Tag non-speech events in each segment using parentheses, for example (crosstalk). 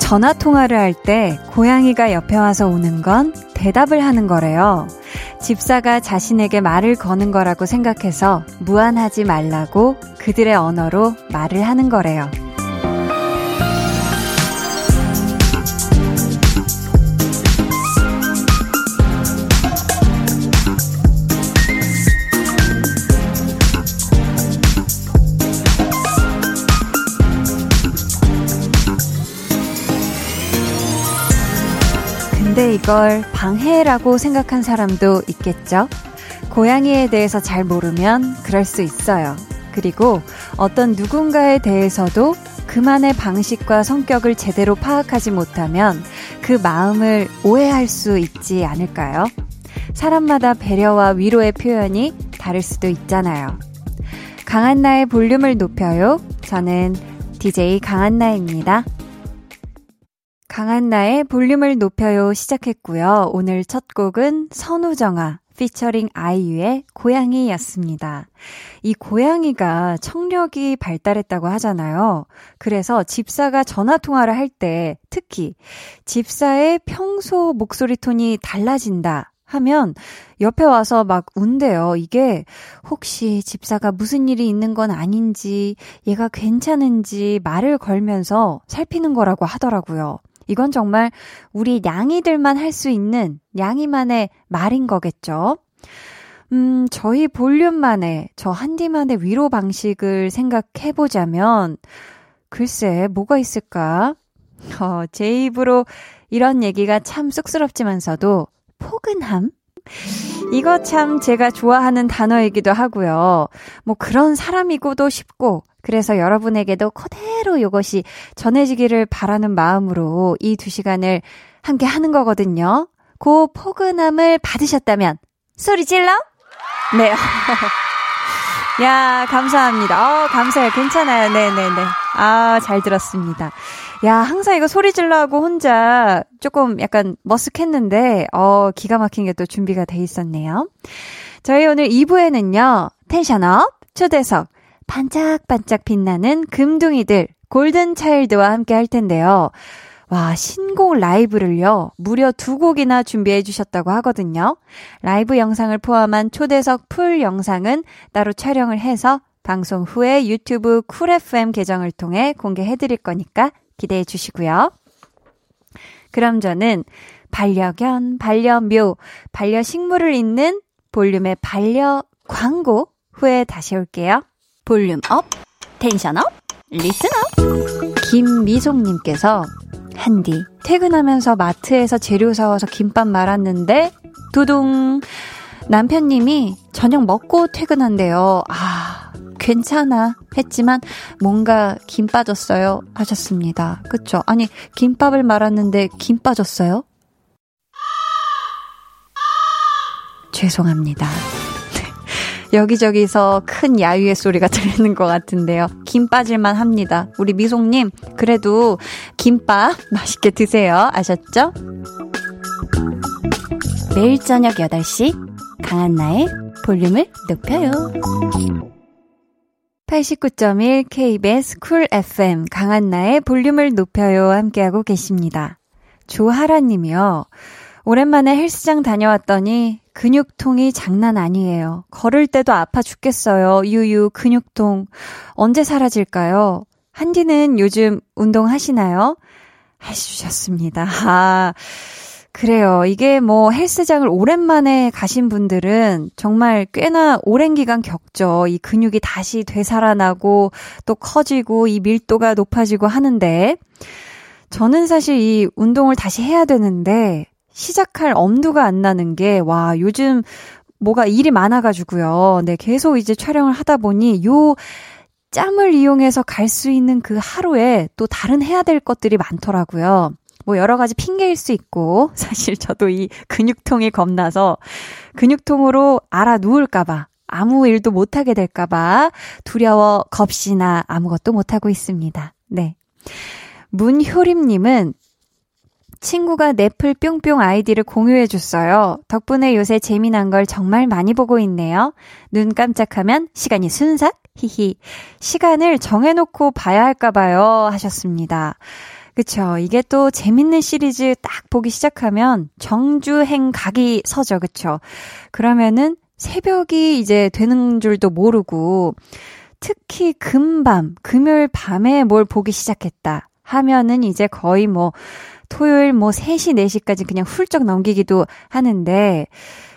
전화 통화를 할 때 고양이가 옆에 와서 오는 건 대답을 하는 거래요. 집사가 자신에게 말을 거는 거라고 생각해서 무안하지 말라고 그들의 언어로 말을 하는 거래요. 근데 이걸 방해라고 생각한 사람도 있겠죠? 고양이에 대해서 잘 모르면 그럴 수 있어요. 그리고 어떤 누군가에 대해서도 그만의 방식과 성격을 제대로 파악하지 못하면 그 마음을 오해할 수 있지 않을까요? 사람마다 배려와 위로의 표현이 다를 수도 있잖아요. 강한나의 볼륨을 높여요. 저는 DJ 강한나입니다. 강한나의 볼륨을 높여요 시작했고요. 오늘 첫 곡은 선우정아 피처링 아이유의 고양이였습니다. 이 고양이가 청력이 발달했다고 하잖아요. 그래서 집사가 전화 통화를 할 때 특히 집사의 평소 목소리 톤이 달라진다 하면 옆에 와서 막 운대요. 이게 혹시 집사가 무슨 일이 있는 건 아닌지, 얘가 괜찮은지 말을 걸면서 살피는 거라고 하더라고요. 이건 정말 우리 냥이들만 할 수 있는 냥이만의 말인 거겠죠. 음, 저희 볼륨만의, 저 한디만의 위로 방식을 생각해 보자면, 글쎄, 뭐가 있을까? 어, 제 입으로 이런 얘기가 참 쑥스럽지만서도, 포근함? 이거 참 제가 좋아하는 단어이기도 하고요. 뭐 그런 사람이고도 싶고, 그래서 여러분에게도 그대로 이것이 전해지기를 바라는 마음으로 이 두 시간을 함께 하는 거거든요. 그 포근함을 받으셨다면 소리 질러? 네. (laughs) 야, 감사합니다. 어, 감사해요. 괜찮아요. 네네네. 아, 잘 들었습니다. 야, 항상 이거 소리 질러하고 혼자 조금 약간 머쓱했는데, 어, 기가 막힌 게 또 준비가 돼 있었네요. 저희 오늘 2부에는요, tension up, 초대석, 반짝반짝 빛나는 금둥이들 골든 차일드와 함께 할 텐데요. 와, 신곡 라이브를요, 무려 두 곡이나 준비해 주셨다고 하거든요. 라이브 영상을 포함한 초대석 full 영상은 따로 촬영을 해서 방송 후에 유튜브 쿨 FM 계정을 통해 공개해 드릴 거니까 기대해 주시고요. 그럼 저는 반려견, 반려묘, 반려식물을 잇는 볼륨의 반려 광고 후에 다시 올게요. volume up, tension up, listen up. 김미송님께서 한디 퇴근하면서 마트에서 재료 사와서 김밥 말았는데 두둥 남편님이 저녁 먹고 퇴근한대요. 아 괜찮아 했지만 뭔가 김 빠졌어요 하셨습니다. 그쵸? 아니 김밥을 말았는데 김 빠졌어요? 죄송합니다. 여기저기서 큰 야유의 소리가 (laughs) 들리는 것 같은데요. 김 빠질만 합니다. 우리 미송님, 그래도 김밥 (laughs) 맛있게 드세요. 아셨죠? 매일 저녁 8시, 강한 나의 볼륨을 높여요. 89.1 KBS 쿨 FM 강한나의 볼륨을 높여요 함께하고 계십니다. 조하라 님이요. 오랜만에 헬스장 다녀왔더니 근육통이 장난 아니에요. 걸을 때도 아파 죽겠어요. 유유, 근육통. 언제 사라질까요? 한디는 요즘 운동하시나요? 해주셨습니다. 아, 그래요. 이게 뭐 헬스장을 오랜만에 가신 분들은 정말 꽤나 오랜 기간 겪죠. 이 근육이 다시 되살아나고 또 커지고 이 밀도가 높아지고 하는데 저는 사실 이 운동을 다시 해야 되는데 시작할 엄두가 안 나는 게, 와, 요즘 뭐가 일이 많아가지고요. 네, 계속 이제 촬영을 하다 보니 요 짬을 이용해서 갈 수 있는 그 하루에 또 다른 해야 될 것들이 많더라고요. 뭐 여러 가지 핑계일 수 있고, (laughs) 사실 저도 이 근육통이 겁나서 근육통으로 알아 누울까봐, 아무 일도 못하게 될까봐 두려워 겁시나 아무것도 못하고 있습니다. 네. 문효림님은 친구가 넷플 뿅뿅 아이디를 공유해 줬어요. 덕분에 요새 재미난 걸 정말 많이 보고 있네요. 눈 깜짝하면 시간이 순삭? 히히. 시간을 정해놓고 봐야 할까봐요. 하셨습니다. 그쵸. 이게 또 재밌는 시리즈 딱 보기 시작하면 정주행 각이 서죠. 그쵸. 그러면은 새벽이 이제 되는 줄도 모르고 특히 금밤, 금요일 밤에 뭘 보기 시작했다 하면은 이제 거의 뭐 토요일 뭐 3시, 4시까지 그냥 훌쩍 넘기기도 하는데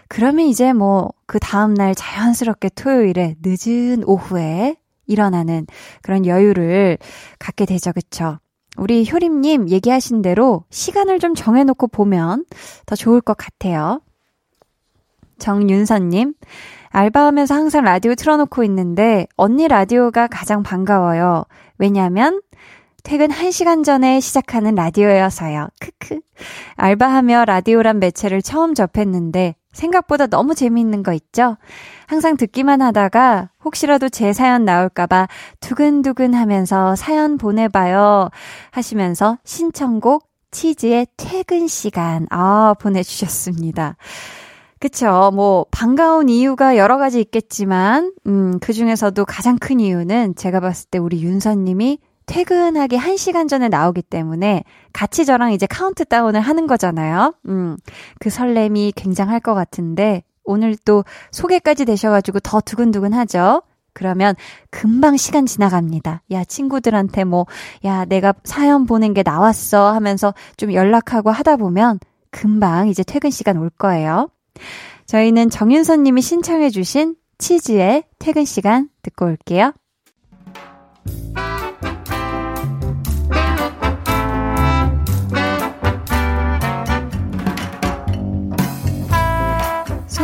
그러면 이제 뭐 그 다음날 자연스럽게 토요일에 늦은 오후에 일어나는 그런 여유를 갖게 되죠. 그쵸? 우리 효림님 얘기하신 대로 시간을 좀 정해놓고 보면 더 좋을 것 같아요. 정윤선님, 알바하면서 항상 라디오 틀어놓고 있는데 언니 라디오가 가장 반가워요. 왜냐면 퇴근 1시간 전에 시작하는 라디오여서요. 크크. 알바하며 라디오란 매체를 처음 접했는데 생각보다 너무 재미있는 거 있죠? 항상 듣기만 하다가 혹시라도 제 사연 나올까봐 두근두근 하면서 사연 보내봐요. 하시면서 신청곡 치즈의 퇴근 시간, 아, 보내주셨습니다. 그쵸. 뭐, 반가운 이유가 여러 가지 있겠지만, 음, 그 중에서도 가장 큰 이유는 제가 봤을 때 우리 윤서님이 퇴근하기 1시간 전에 나오기 때문에 같이 저랑 이제 카운트다운을 하는 거잖아요. 음, 그 설렘이 굉장할 것 같은데, 오늘 또 소개까지 되셔가지고 더 두근두근 하죠? 그러면 금방 시간 지나갑니다. 야, 친구들한테 뭐, 야, 내가 사연 보낸 게 나왔어 하면서 좀 연락하고 하다 보면 금방 이제 퇴근 시간 올 거예요. 저희는 정윤선 님이 신청해주신 치즈의 퇴근 시간 듣고 올게요.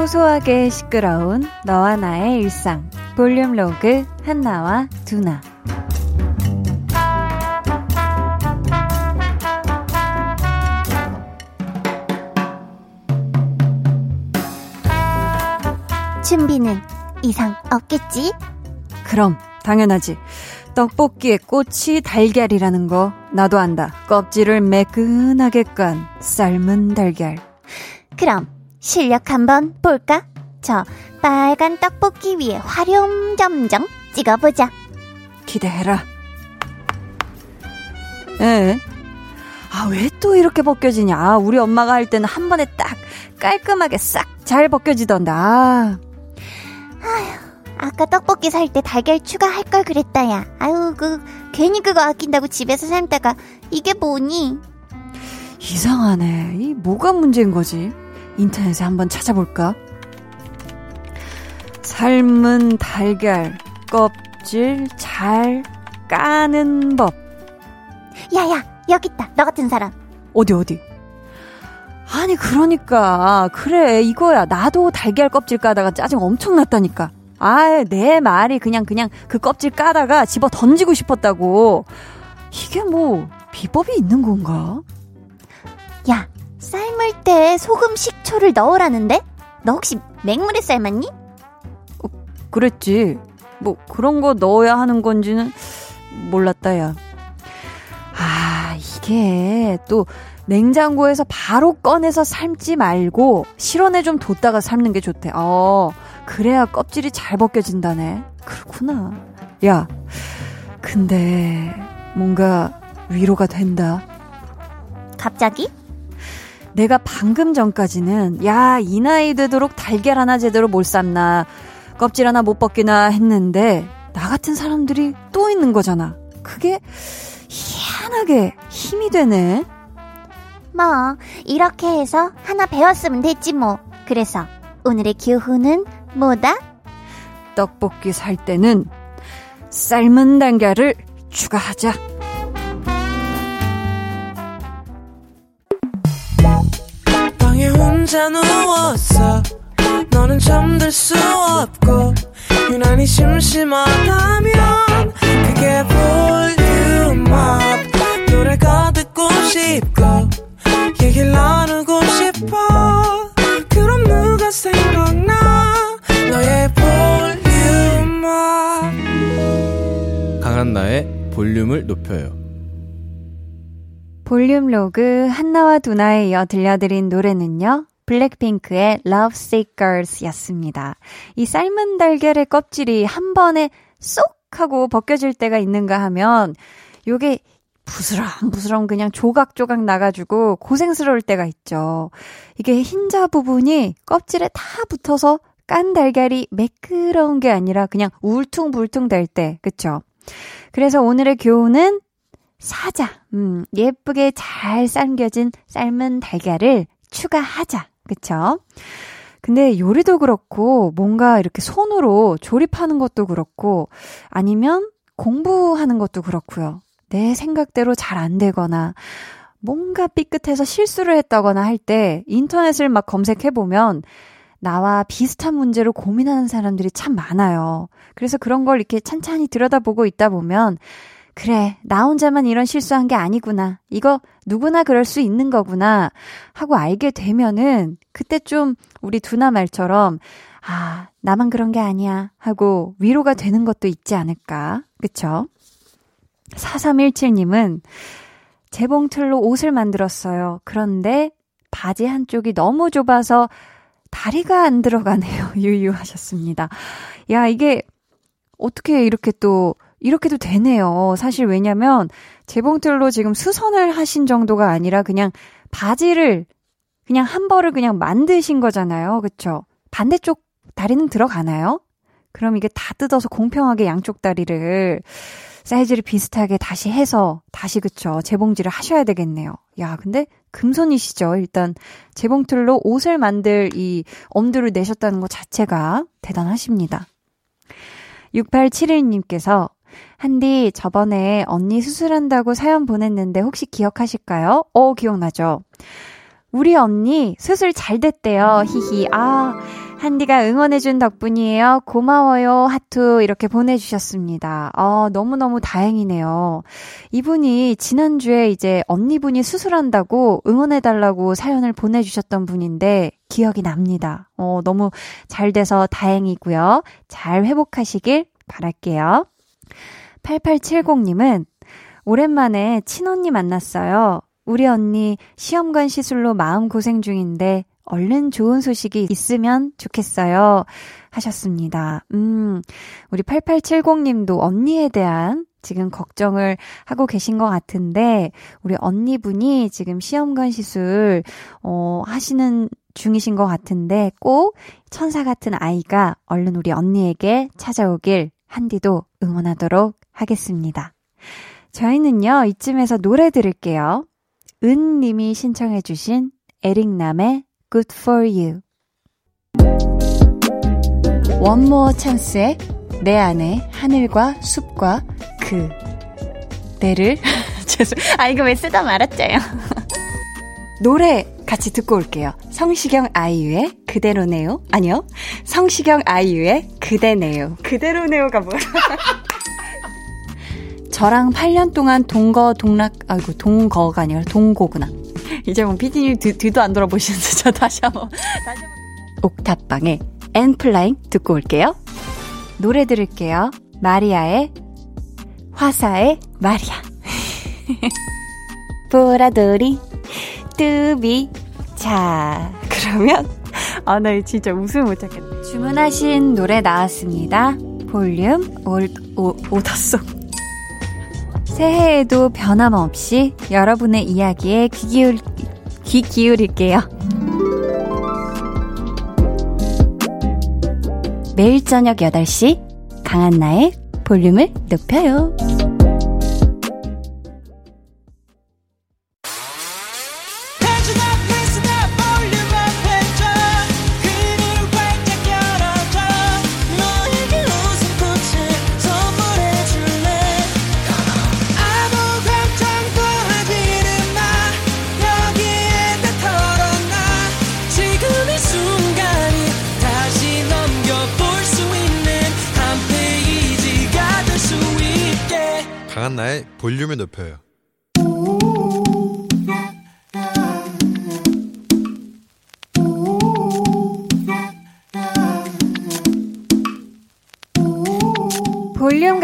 소소하게 시끄러운 너와 나의 일상. 볼륨 로그 한나와 두나. 준비는 이상 없겠지? 그럼 당연하지. 떡볶이의 꽃이 달걀이라는 거 나도 안다. 껍질을 매끈하게 깐 삶은 달걀. 그럼 실력 한번 볼까? 저 빨간 떡볶이 위에 화룡점점 찍어보자. 기대해라. 에? 아, 왜 또 이렇게 벗겨지냐? 우리 엄마가 할 때는 한 번에 딱 깔끔하게 싹 잘 벗겨지던데. 아. 아휴, 아까 떡볶이 살 때 달걀 추가할 걸 그랬다, 야. 아유, 그, 괜히 그거 아낀다고 집에서 삶다가, 이게 뭐니? 이상하네. 이 뭐가 문제인 거지? 인터넷에 한번 찾아볼까? 삶은 달걀, 껍질 잘 까는 법. 야, 야, 여기 있다. 너 같은 사람. 어디, 어디? 아니, 그러니까. 그래, 이거야. 나도 달걀 껍질 까다가 짜증 엄청 났다니까. 아, 내 말이 그냥, 그냥 그 껍질 까다가 집어 던지고 싶었다고. 이게 뭐, 비법이 있는 건가? 야, 삶을 때 소금, 식초를 넣으라는데? 너 혹시 맹물에 삶았니? 어, 그랬지. 뭐, 그런 거 넣어야 하는 건지는 몰랐다, 야. 아, 이게 또, 냉장고에서 바로 꺼내서 삶지 말고 실온에 좀 뒀다가 삶는 게 좋대. 어, 그래야 껍질이 잘 벗겨진다네. 그렇구나. 야, 근데 뭔가 위로가 된다. 갑자기? 내가 방금 전까지는 야, 이 나이 되도록 달걀 하나 제대로 못 삶나 껍질 하나 못 벗기나 했는데 나 같은 사람들이 또 있는 거잖아. 그게 희한하게 힘이 되네. 뭐, 이렇게 해서 하나 배웠으면 됐지 뭐. 그래서 오늘의 교훈은 뭐다? 떡볶이 살 때는 삶은 달걀을 추가하자. 혼자 누웠어 너는 잠들 수 없고 유난히 심심하다면 그게 볼륨업 노래가 듣고 싶고 얘기를 나누고 싶어 그럼 누가 생각나 너의 volume up 강한나의 볼륨을 높여요. 볼륨 로그 한나와 두나에 이어 들려드린 노래는요. 블랙핑크의 Lovesick Girls 였습니다. 이 삶은 달걀의 껍질이 한 번에 쏙 하고 벗겨질 때가 있는가 하면 요게 부스럼부스럼 그냥 조각조각 나가지고 고생스러울 때가 있죠. 이게 흰자 부분이 껍질에 다 붙어서 깐 달걀이 매끄러운 게 아니라 그냥 울퉁불퉁 될 때, 그쵸? 그래서 오늘의 교훈은 사자. 음, 예쁘게 잘 삶겨진 삶은 달걀을 추가하자. 그쵸? 근데 요리도 그렇고 뭔가 이렇게 손으로 조립하는 것도 그렇고 아니면 공부하는 것도 그렇고요. 내 생각대로 잘 안 되거나 뭔가 삐끗해서 실수를 했다거나 할 때 인터넷을 막 검색해보면 나와 비슷한 문제로 고민하는 사람들이 참 많아요. 그래서 그런 걸 이렇게 찬찬히 들여다보고 있다 보면 그래, 나 혼자만 이런 실수한 게 아니구나. 이거 누구나 그럴 수 있는 거구나. 하고 알게 되면은 그때 좀 우리 두나 말처럼 아, 나만 그런 게 아니야. 하고 위로가 되는 것도 있지 않을까. 그쵸? 4317님은 재봉틀로 옷을 만들었어요. 그런데 바지 한쪽이 너무 좁아서 다리가 안 들어가네요. (laughs) 유유하셨습니다. 야, 이게 어떻게 이렇게 또 이렇게도 되네요. 사실 왜냐면 재봉틀로 지금 수선을 하신 정도가 아니라 그냥 바지를 그냥 한 벌을 그냥 만드신 거잖아요. 그쵸? 반대쪽 다리는 들어가나요? 그럼 이게 다 뜯어서 공평하게 양쪽 다리를 사이즈를 비슷하게 다시 해서 다시 그쵸 재봉질을 하셔야 되겠네요. 야 근데 금손이시죠. 일단 재봉틀로 옷을 만들 이 엄두를 내셨다는 것 자체가 대단하십니다. 6871님께서 한디 저번에 언니 수술한다고 사연 보냈는데 혹시 기억하실까요? 어, 기억나죠? 우리 언니 수술 잘 됐대요. 히히. 아, 한디가 응원해준 덕분이에요. 고마워요. 하트 이렇게 보내주셨습니다. 아, 너무너무 다행이네요. 이분이 지난주에 이제 언니분이 수술한다고 응원해달라고 사연을 보내주셨던 분인데 기억이 납니다. 어, 너무 잘 돼서 다행이고요. 잘 회복하시길 바랄게요. 8870님은 오랜만에 친언니 만났어요. 우리 언니 시험관 시술로 마음고생 중인데 얼른 좋은 소식이 있으면 좋겠어요. 하셨습니다. 음, 우리 8870님도 언니에 대한 지금 걱정을 하고 계신 것 같은데, 우리 언니분이 지금 시험관 시술, 어, 하시는 중이신 것 같은데, 꼭 천사 같은 아이가 얼른 우리 언니에게 찾아오길 한디도 응원하도록 하겠습니다. 저희는요, 이쯤에서 노래 들을게요. 은 님이 신청해주신 에릭남의 Good for You. 원모어 찬스의 내 안에 하늘과 숲과 그 내를 (laughs) 죄송 아 이거 왜 쓰다 말았죠요 (laughs) 노래 같이 듣고 올게요. 성시경 아이유의 그대로네요. 아니요. 성시경 아이유의 그대네요. 그대로네요가 뭐야? (laughs) 저랑 8년 동안 동거 동락 아이고 동거가 아니라 동고구나. 이제 뭐 피디님 뒤도 안 돌아보시는데 저 다시 한번 다시 한번 옥탑방의 엔플라잉 듣고 올게요. 노래 들을게요. 마리아의 화사의 마리아. (laughs) 보라돌이 뚜비 자 그러면 아 나 진짜 웃음 못 참겠네. 주문하신 노래 나왔습니다. 볼륨 올, 오, 오더송 새해에도 변함없이 여러분의 이야기에 귀, 기울, 귀 기울일게요. 매일 저녁 8시 강한나의 볼륨을 높여요.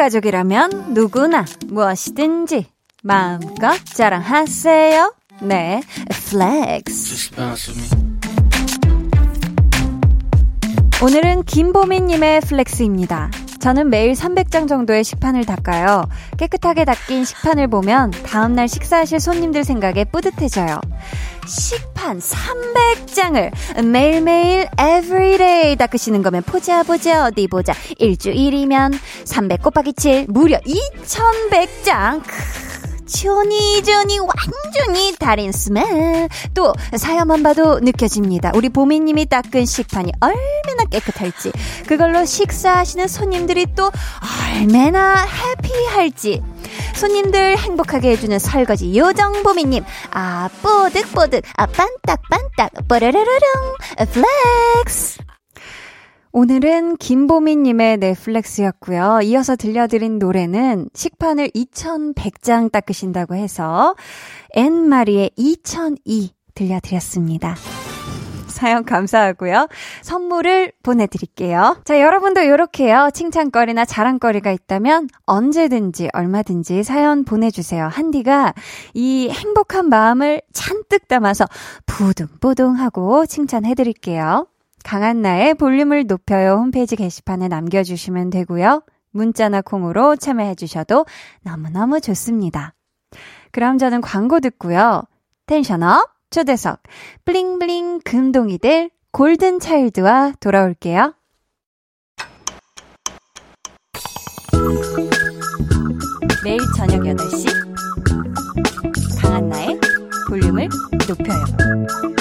가족이라면 누구나 무엇이든지 마음껏 자랑하세요. 네, flex. 오늘은 김보미님의 flex입니다. 저는 매일 300장 정도의 식판을 닦아요. 깨끗하게 닦인 식판을 보면 다음날 식사하실 손님들 생각에 뿌듯해져요. 식판 300장을 매일매일 everyday 닦으시는 거면 보자 보자 어디 보자 일주일이면 300 곱하기 7 무려 2100장 조니 조니 완전히 달인 smell. 또 사연만 봐도 느껴집니다. 우리 보미님이 닦은 식판이 얼마나 깨끗할지. 그걸로 식사하시는 손님들이 또 얼마나 happy할지. 손님들 행복하게 해주는 설거지 요정보미님. 아 뽀득뽀득. 아 반딱반딱. 뽀르르르릉 flex 오늘은 김보미님의 넷플렉스였고요. 이어서 들려드린 노래는 식판을 2100장 닦으신다고 해서 앤마리의 2002 들려드렸습니다. 사연 감사하고요. 선물을 보내드릴게요. 자, 여러분도 이렇게요. 칭찬거리나 자랑거리가 있다면 언제든지 얼마든지 사연 보내주세요. 한디가 이 행복한 마음을 잔뜩 담아서 부둥부둥하고 칭찬해드릴게요. 강한나의 볼륨을 높여요 홈페이지 게시판에 남겨주시면 되고요. 문자나 콩으로 참여해주셔도 너무너무 좋습니다. 그럼 저는 광고 듣고요. 텐션업 초대석 블링블링 금동이들 골든차일드와 돌아올게요. 매일 저녁 8시 강한나의 볼륨을 높여요.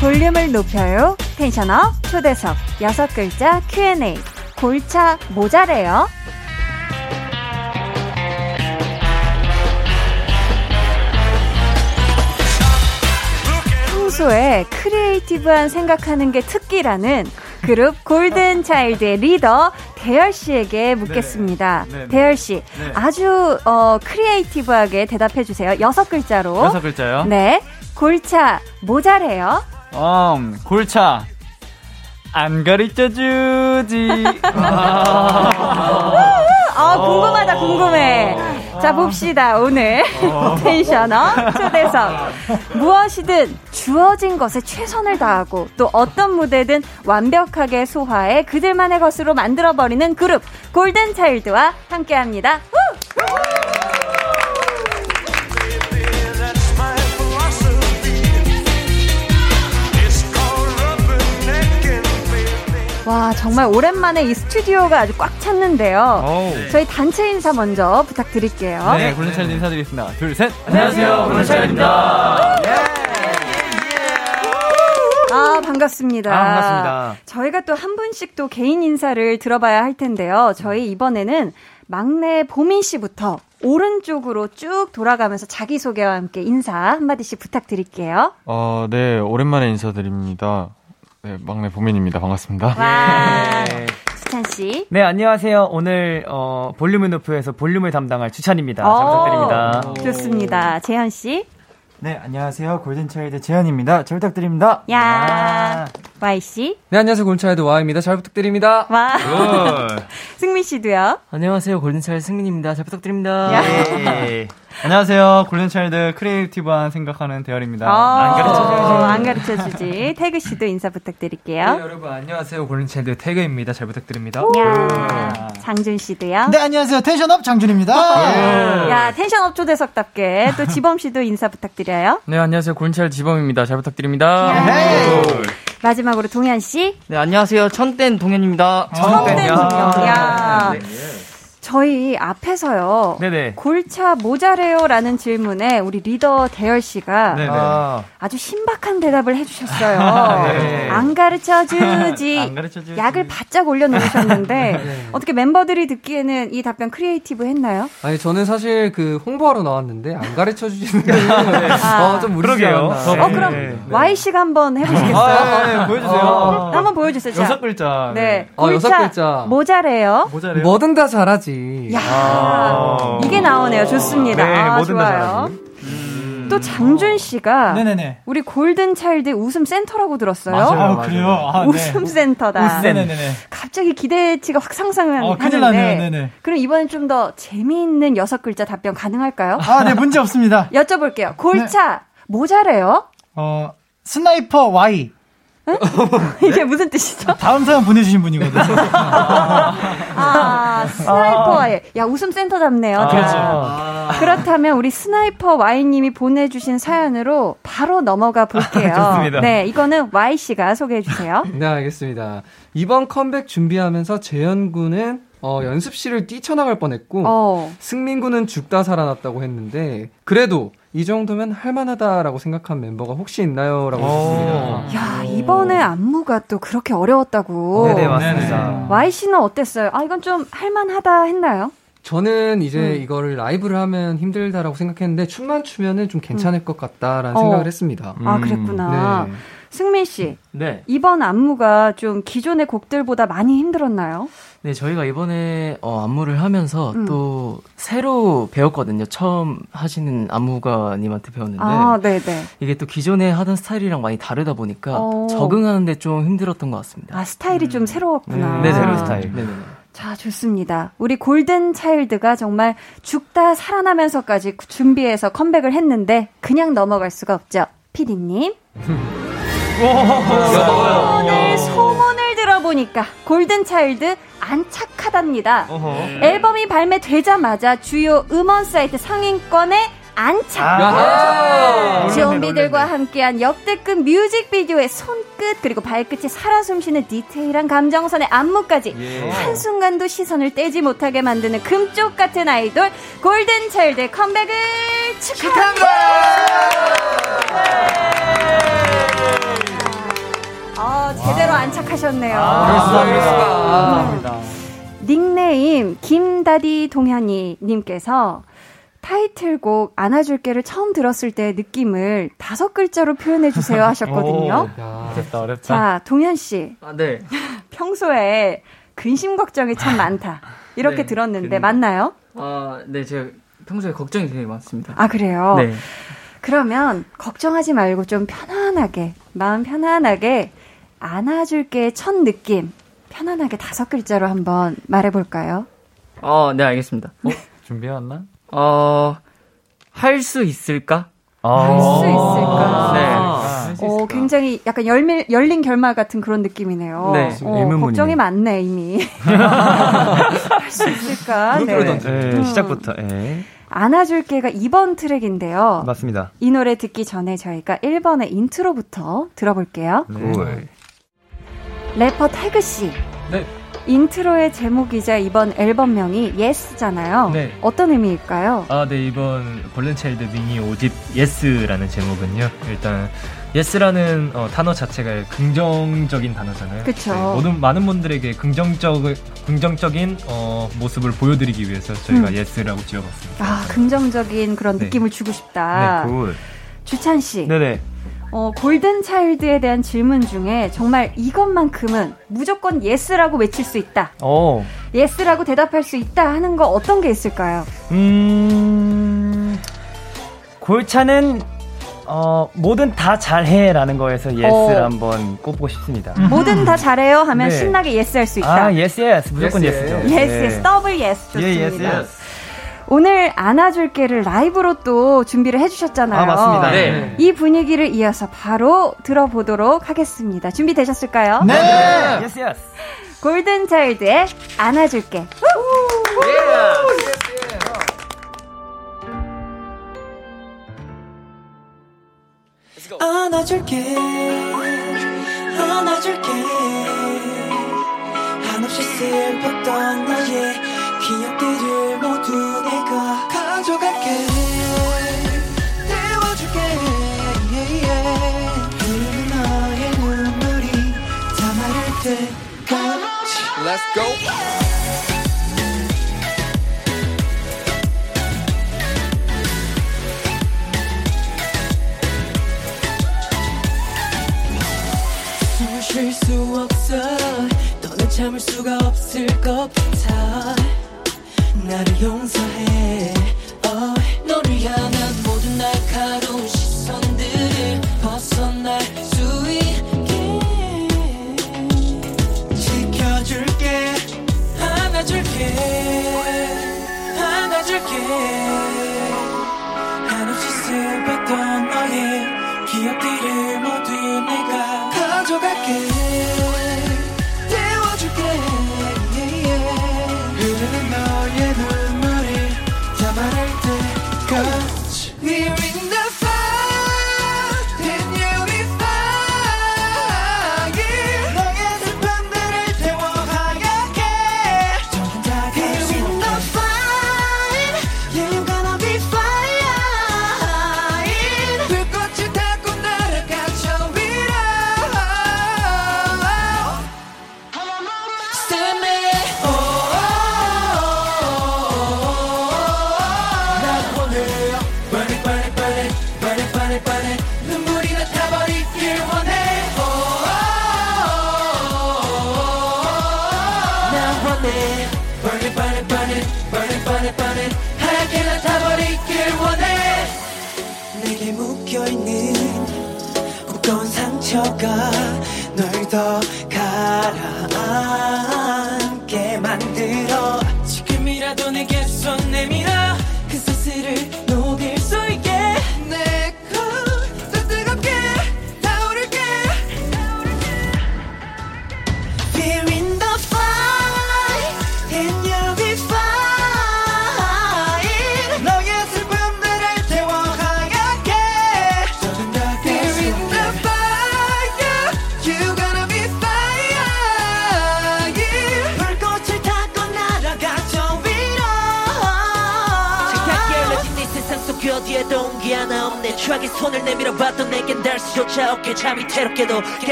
볼륨을 높여요. 텐션업 초대석 여섯 글자 Q&A 골차 모자래요. 평소에 creative한 생각하는 게 특기라는 그룹 골든 차일드의 리더 대열 씨에게 묻겠습니다. 네, 네, 네. 대열 씨, 네. 아주 어 creative하게 대답해 주세요. 여섯 글자로. 여섯 글자요? 네. 골차 모자래요. 음, 골차. 안 가르쳐 주지. 아, 궁금하다, 궁금해. 자, 봅시다, 오늘. 텐션업 초대석. 무엇이든 주어진 것에 최선을 다하고 또 어떤 무대든 완벽하게 소화해 그들만의 것으로 만들어버리는 그룹 골든차일드와 함께 합니다. 와, 정말 오랜만에 이 스튜디오가 아주 꽉 찼는데요. 오. 저희 단체 인사 먼저 부탁드릴게요. 네, 골든 차일드 인사드리겠습니다. 둘, 셋. 안녕하세요, 골든 차일드입니다. 아, 반갑습니다. 아, 반갑습니다. 저희가 또 한 분씩 또 개인 인사를 들어봐야 할 텐데요. 저희 이번에는 막내 보민 씨부터 오른쪽으로 쭉 돌아가면서 자기소개와 함께 인사 한마디씩 부탁드릴게요. 어, 네, 오랜만에 인사드립니다. 네, 막내 보민입니다. 반갑습니다. 와, 수찬 씨. 네, 안녕하세요. 오늘 어, 볼륨을 높여서 볼륨을 담당할 주찬입니다. 잘 어, 부탁드립니다. 좋습니다. 재현 씨. 네, 안녕하세요. 골든차일드 재현입니다. 잘 부탁드립니다. 야, Y 씨. 네, 안녕하세요. 골든차일드 Y입니다. 잘 부탁드립니다. 와, (laughs) 승민 씨도요. 안녕하세요. 골든차일드 승민입니다. 잘 부탁드립니다. (laughs) 안녕하세요. 골든차일드 creative한 생각하는 대열입니다. 안 가르쳐주지. 안 가르쳐 주지. 태그 씨도 인사 부탁드릴게요. 네, 여러분 안녕하세요. 골든차일드 태그입니다. 잘 부탁드립니다. 야, 장준 씨도요. 네, 안녕하세요. tension up 장준입니다. 야, tension up 초대석답게 또 지범 씨도 인사 부탁드려요. 네, 안녕하세요. 골든차일드 지범입니다. 잘 부탁드립니다. 마지막으로 동현 씨. 네, 안녕하세요. 천땐 동현입니다. 야. 동현. 야. 저희 앞에서요. 네네. 골차 모자래요라는 질문에 우리 리더 대열 씨가 네네. 아, 아주 신박한 대답을 해주셨어요. (laughs) 네. 안 가르쳐 주지. 안 가르쳐 주지. 약을 바짝 올려놓으셨는데 (laughs) 어떻게 멤버들이 듣기에는 이 답변 creative 했나요? 아니, 저는 사실 그 홍보하러 나왔는데 안 가르쳐 주시는 (laughs) 게 아. 어, 좀 무리지 그러게요. 않았나. 어 그럼 Y 씨가 한번 해보시겠어요? 아, 네, 보여주세요. 어. 한번 보여주세요. 자, 여섯 글자. 네. 어, 여섯 골차 글자. 모자래요. 모자래요. 뭐든 다 잘하지. 야, 아. 이게 나오네요. 좋습니다. 네, 아, 좋아요. 또 장준 씨가 네네네. 우리 골든 차일드 웃음 센터라고 들었어요. 맞아요, 맞아요. 그래요? 아, 네. 웃음 센터다. 웃음. 네네네. 갑자기 기대치가 확 상승을 어, 하는데. 네네. 그럼 이번엔 좀 더 재미있는 여섯 글자 답변 가능할까요? 아, 네, 문제 없습니다. (laughs) 여쭤볼게요. 골차 모자래요? 어, sniper Y. (laughs) 이게 무슨 뜻이죠? 다음 사연 보내주신 분이거든요. 아, sniper Y. 야, 웃음 센터답네요. 아, 그렇죠. 그렇죠. 그렇다면 우리 sniper Y님이 보내주신 사연으로 바로 넘어가 볼게요. (laughs) 좋습니다. 네, 이거는 Y씨가 소개해 주세요. 네, 알겠습니다. 이번 컴백 준비하면서 재현 군은 어, 연습실을 뛰쳐나갈 뻔했고 어. 승민 군은 죽다 살아났다고 했는데 그래도 이 정도면 할만하다라고 생각한 멤버가 혹시 있나요?라고 했습니다. 야, 이번에 안무가 또 그렇게 어려웠다고. 네네, 맞습니다. Y씨는 어땠어요? 아, 이건 좀 할만하다 했나요? 저는 이제 음. 이거를 라이브를 하면 힘들다라고 생각했는데 춤만 추면은 좀 괜찮을 것 같다라는 어. 생각을 했습니다. 아, 그랬구나. 네. 승민 씨. 네. 이번 안무가 좀 기존의 곡들보다 많이 힘들었나요? 네, 저희가 이번에 어, 안무를 하면서 음. 또 새로 배웠거든요. 처음 하시는 안무가님한테 배웠는데 아, 네네. 이게 또 기존에 하던 스타일이랑 많이 다르다 보니까 어. 적응하는데 좀 힘들었던 것 같습니다. 아, 스타일이 좀 새로웠구나. 네, 새로운 스타일. 네네. 자, 좋습니다. 우리 골든 차일드가 정말 죽다 살아나면서까지 준비해서 컴백을 했는데 그냥 넘어갈 수가 없죠. 피디님. (laughs) 소문을, 소문을 들어보니까 골든 차일드 안착하답니다. 앨범이 발매되자마자 주요 음원 사이트 상위권에 안착. 야하. 좀비들과 함께한 역대급 뮤직비디오의 손끝 그리고 발끝이 살아 숨쉬는 디테일한 감정선의 안무까지 예. 한순간도 시선을 떼지 못하게 만드는 금쪽 같은 아이돌 골든 차일드의 컴백을 축하합니다. 아, 제대로 안착하셨네요. 감사합니다. 닉네임 김다디 동현이 님께서 타이틀곡 안아줄게를 처음 들었을 때 느낌을 다섯 글자로 표현해 주세요 (laughs) 하셨거든요. 어렵다, 어렵다. 자, 동현 씨. 아, 네. (laughs) 평소에 근심 걱정이 참 많다. 이렇게 (laughs) 네, 들었는데 맞나요? 아, 네, 제가 평소에 걱정이 되게 많습니다. 아, 그래요? 네. 그러면 걱정하지 말고 좀 편안하게, 마음 편안하게 안아줄게 첫 느낌 편안하게 다섯 글자로 한번 말해볼까요? 어, 네, 알겠습니다. 어? (laughs) 준비해왔나? 어, 할 수 있을까? 할 수 있을까? 네. 어, 굉장히 약간 열밀, 열린 결말 같은 그런 느낌이네요. 네. 어. 걱정이 많네, 이미. (laughs) 할 수 있을까? 네. 네, 시작부터. 예. 안아줄게가 2번 트랙인데요. 맞습니다. 이 노래 듣기 전에 저희가 1번의 intro부터 들어볼게요. 네. 래퍼 태그 씨. 네. 인트로의 제목이자 이번 앨범명이 Yes잖아요. 네. 어떤 의미일까요? 아, 네, 이번 골든차일드 미니 5집 Yes라는 제목은요. 일단 Yes라는 어, 단어 자체가 긍정적인 단어잖아요. 그쵸. 네, 모든 많은 분들에게 긍정적 긍정적인 어, 모습을 보여드리기 위해서 저희가 음. Yes라고 지어봤습니다. 아, 긍정적인 그런 네. 느낌을 주고 싶다. 네, good. 주찬 씨. 네네. 어, 골든 차일드에 대한 질문 중에 정말 이것만큼은 무조건 yes라고 외칠 수 있다. 오. yes라고 대답할 수 있다 하는 거 어떤 게 있을까요? 음, 골차는, 어, 뭐든 다 잘해라는 거에서 yes를 어. 한번 꼽고 싶습니다. 뭐든 다 잘해요 하면 네. 신나게 yes 할 수 있다. 아, yes, yes. 무조건 yes, yes죠. yes, 네. yes. double yes. 좋습니다. 예, yes, yes. 오늘 안아줄게를 라이브로 또 준비를 해주셨잖아요. 아, 맞습니다. 네. 이 분위기를 이어서 바로 들어보도록 하겠습니다. 준비되셨을까요? 네. yes, yes. 골든 차일드의 안아줄게. 안아줄게 안아줄게 한없이 슬펐던 나의 기억들을 모두 Let's go. 숨을 쉴수 없어. 더는 참을 수가 없을 것 같아. 나를 용서해. oh, 너를 향한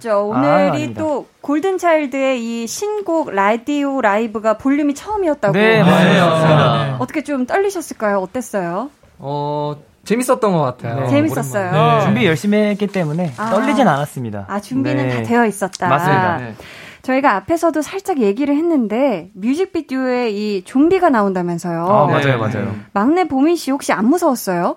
아, 힘드셨죠? 아, 오늘이 아닙니다. 또 골든차일드의 이 신곡 라디오 라이브가 볼륨이 처음이었다고. 네, 맞아요. 어떻게 좀 떨리셨을까요? 어땠어요? 어, 재밌었던 것 같아요. 재밌었어요. 오랜만에. 네. 준비 열심히 했기 때문에 아. 떨리진 않았습니다. 아, 준비는 네. 다 되어 있었다. 맞습니다. 네. 저희가 앞에서도 살짝 얘기를 했는데 뮤직비디오에 이 좀비가 나온다면서요. 아, 맞아요, 맞아요. 막내 보민 씨 혹시 안 무서웠어요?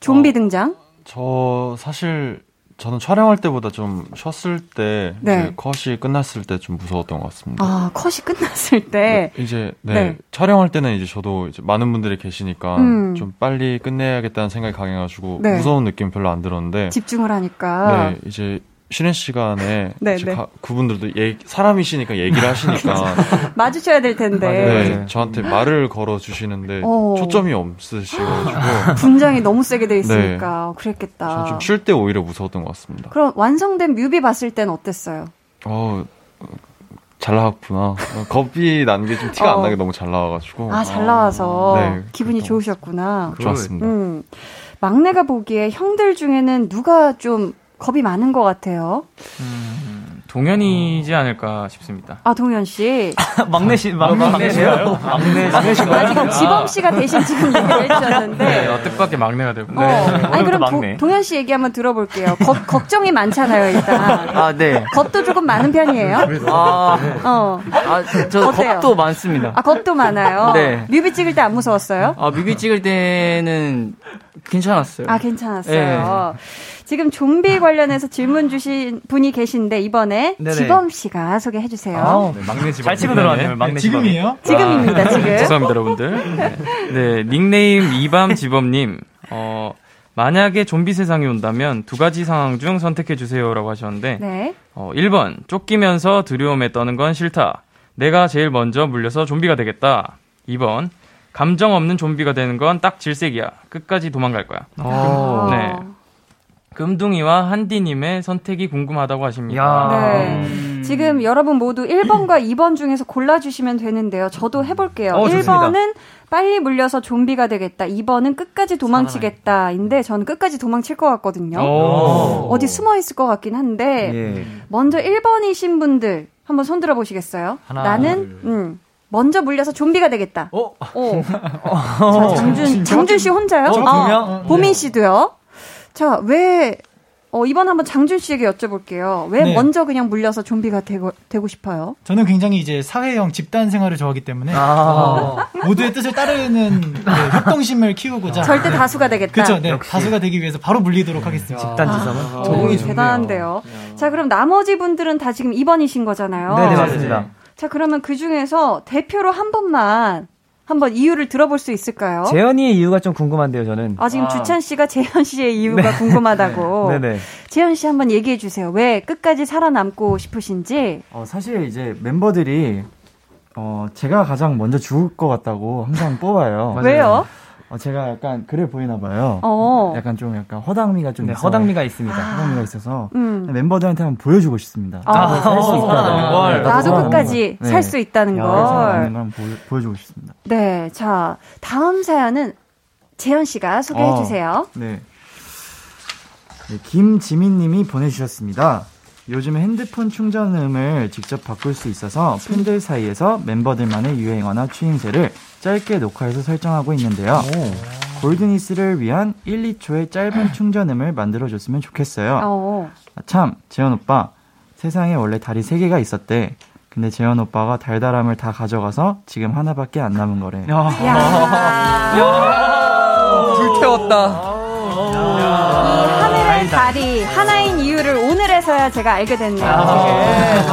좀비 등장? 저 사실 저는 촬영할 때보다 좀 쉬었을 때 네. 이제 컷이 끝났을 때 좀 무서웠던 것 같습니다. 아, 컷이 끝났을 때. 이제 네, 네. 촬영할 때는 이제 저도 이제 많은 분들이 계시니까 음. 좀 빨리 끝내야겠다는 생각이 강해가지고 네. 무서운 느낌 별로 안 들었는데 집중을 하니까. 네 이제 쉬는 시간에 네, 네. 가- 그분들도 얘기, 사람이시니까 얘기를 하시니까 (laughs) 마주쳐야 될 텐데. 네, 저한테 말을 걸어 주시는데 어. 초점이 없으셔가지고 (laughs) 분장이 너무 세게 돼 있으니까 그랬겠다. 저는 좀쉴 때 오히려 무서웠던 것 같습니다. 그럼 완성된 뮤비 봤을 땐 어땠어요? 어, 잘 나왔구나. 어, 겁이 난 게 좀 티가 어. 안 나게 너무 잘 나와가지고. 아, 잘 나와서 네, 기분이 좋으셨구나. 좋았습니다. 음. 막내가 보기에 형들 중에는 누가 좀 겁이 많은 것 같아요? 동현이지 않을까 싶습니다. 아, 동현 씨. (laughs) 막내 씨, 막내, 막내세요? 막내, 막내 씨. 아, 지금 지범 씨가 대신 지금 얘기를 (laughs) 해주셨는데. 네, 어, 뜻밖의 막내가 되고. 어. 아니, 그럼 도, 동현 씨 얘기 한번 들어볼게요. 겁- 걱정이 많잖아요, 일단. 아, 네. 겁도 조금 많은 편이에요? 아, 어. 아, 저 어때요? 겁도 많습니다. 아, 겁도 많아요? 네. 뮤비 찍을 때 안 무서웠어요? 아, 뮤비 찍을 때는 괜찮았어요. 아, 괜찮았어요. 지금 좀비 관련해서 질문 주신 분이 계신데, 이번에 네네. 지범 씨가 소개해 주세요. 아, 네, 막내 집잘 치고 들어왔네요, 막내 집. 지금입니다, 지금. (laughs) 죄송합니다, 여러분들. 네, 네, 닉네임 이밤 지범님. 어, 만약에 좀비 세상이 온다면 두 가지 상황 중 선택해 주세요라고 하셨는데, 네. 어, 1번 쫓기면서 두려움에 떠는 건 싫다. 내가 제일 먼저 물려서 좀비가 되겠다. 2번 감정 없는 좀비가 되는 건 딱 질색이야. 끝까지 도망갈 거야. 아. 네. 금둥이와 한디님의 선택이 궁금하다고 하십니다. 네. 지금 여러분 모두 1번과 2번 중에서 골라주시면 되는데요. 저도 해볼게요. 어, 좋습니다. 1번은 빨리 물려서 좀비가 되겠다. 2번은 끝까지 도망치겠다인데 저는 끝까지 도망칠 것 같거든요. 오. 어디 숨어 있을 것 같긴 한데 예. 먼저 1번이신 분들 한번 손 들어 보시겠어요? 하나, 나는 음, 먼저 물려서 좀비가 되겠다. 어? 오. (laughs) 자, 장준 장준 씨 혼자요? 어, 두 아, 명? 보민 씨도요. 자, 왜 어, 이번 한번 장준 씨에게 여쭤볼게요. 왜 네. 먼저 그냥 물려서 좀비가 되고, 되고 싶어요? 저는 굉장히 이제 사회형 집단 생활을 좋아하기 때문에 아. 어, 모두의 뜻을 따르는 네, (laughs) 협동심을 키우고자 절대 다수가 되겠다. 그렇죠. 네, 다수가 되기 위해서 바로 물리도록 하겠습니다. 집단 아, 오, 대단한데요. 자, 그럼 나머지 분들은 다 지금 2번이신 거잖아요. 네네, 맞습니다. 자, 그러면 그 중에서 대표로 한 번만 한번 이유를 들어볼 수 있을까요? 재현이의 이유가 좀 궁금한데요, 저는. 아, 지금 주찬 씨가 재현 씨의 이유가 (laughs) 네. 궁금하다고. 네네. (laughs) 재현 씨 한번 얘기해 주세요. 왜 끝까지 살아남고 싶으신지. 어, 사실 이제 멤버들이 어, 제가 가장 먼저 죽을 것 같다고 항상 뽑아요. (laughs) 왜요? 어, 제가 약간 그래 보이나 봐요. 어. 약간 좀 약간 허당미가 좀 네, 있어. 허당미가 있습니다. 허당미가 있어서 음. 멤버들한테 한번 보여주고 싶습니다. 아. 살수 있다는 걸. 나도 끝까지 살 수 있다는 네, 걸. 한번 보여, 보여 주고 싶습니다. 네, 자 다음 사연은 재현 씨가 소개해 어, 주세요. 네. 네, 김지민님이 보내주셨습니다. 요즘 핸드폰 충전음을 직접 바꿀 수 있어서 팬들 사이에서 멤버들만의 유행어나 추임새를 짧게 녹화해서 설정하고 있는데요. 골드니스를 위한 1, 2초의 짧은 충전음을 만들어줬으면 좋겠어요. 어. 아, 참, 재현 오빠. 세상에 원래 달이 3개가 있었대. 근데 재현 오빠가 달달함을 다 가져가서 지금 하나밖에 안 남은 거래. 불태웠다. 이 하늘의 달이 하나인 이유를 오늘에서야 제가 알게 됐네요.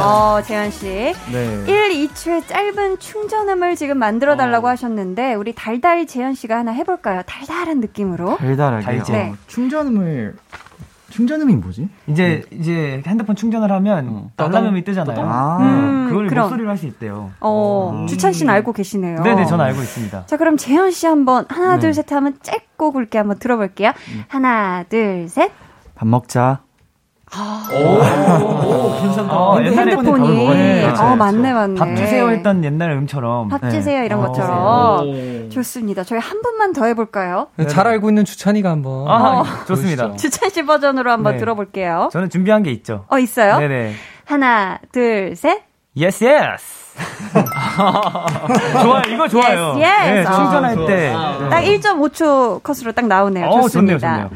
어, 재현 씨. 네. 1, 2초의 짧은 충전음을 지금 만들어 달라고 하셨는데 우리 달달 재현 씨가 하나 해 볼까요? 달달한 느낌으로. 달달하게. 네. 어, 충전음을, 충전음이 뭐지? 이제 이제 핸드폰 충전을 하면 알람음이 뜨잖아요. 아. 음, 그걸 그럼. 목소리로 할 수 있대요. 어, 주찬 씨는 알고 계시네요. 네네, 저는 알고 있습니다. 자, 그럼 재현 씨 한번 하나, 네. 둘, 셋 하면 짧고 굵게 한번 들어볼게요. 하나, 둘, 셋. 밥 먹자. 오, 괜찮다. 아, 근데 핸드폰이, 어, 맞네, 맞네. 밥 주세요 했던 옛날 음처럼. 밥 주세요, 이런 어. 것처럼. 좋습니다. 저희 한 분만 더 해볼까요? 잘 알고 있는 주찬이가 한번. 아, 어. 좋습니다. 주찬 씨 버전으로 한번 네. 들어볼게요. 저는 준비한 게 있죠. 어, 있어요? 네네. 하나, 둘, 셋. Yes yes. (laughs) 좋아요. 이거 좋아요. Yes, yes. 네, 어. 충전할 때. 딱 1.5초 컷으로 딱 나오네요. 어, 좋습니다. 좋네요, 좋네요.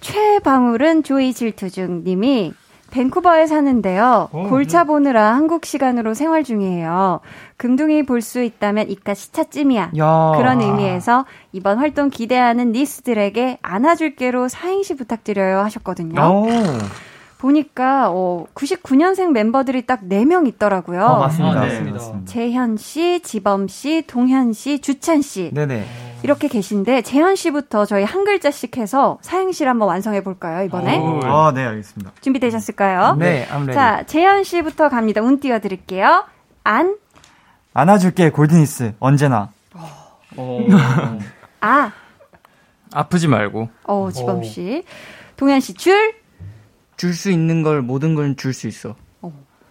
최방울은 조이 질투중 님이 밴쿠버에 사는데요. 골차 보느라 한국 시간으로 생활 중이에요. 금둥이 볼 수 있다면 이까 시차쯤이야. 야. 그런 의미에서 이번 활동 기대하는 니스들에게 안아줄게로 사행시 부탁드려요 하셨거든요. 오. 보니까 어, 99년생 멤버들이 딱 4명 있더라고요. 어, 맞습니다. 아, 네. 맞습니다. 재현 씨, 지범 씨, 동현 씨, 주찬 씨. 네네. 이렇게 계신데 재현 씨부터 저희 한 글자씩 해서 사행시를 한번 완성해 볼까요, 이번에? 아, 네, 알겠습니다. 준비되셨을까요? 네, 아무래도. 자, 재현 씨부터 갑니다. 운 띄워 드릴게요. 안, 안아줄게, 골드니스. 언제나. (laughs) 아, 아프지 말고. 어, 지범 씨. 동현 씨, 줄, 줄 수 있는 걸 모든 걸 줄 수 있어.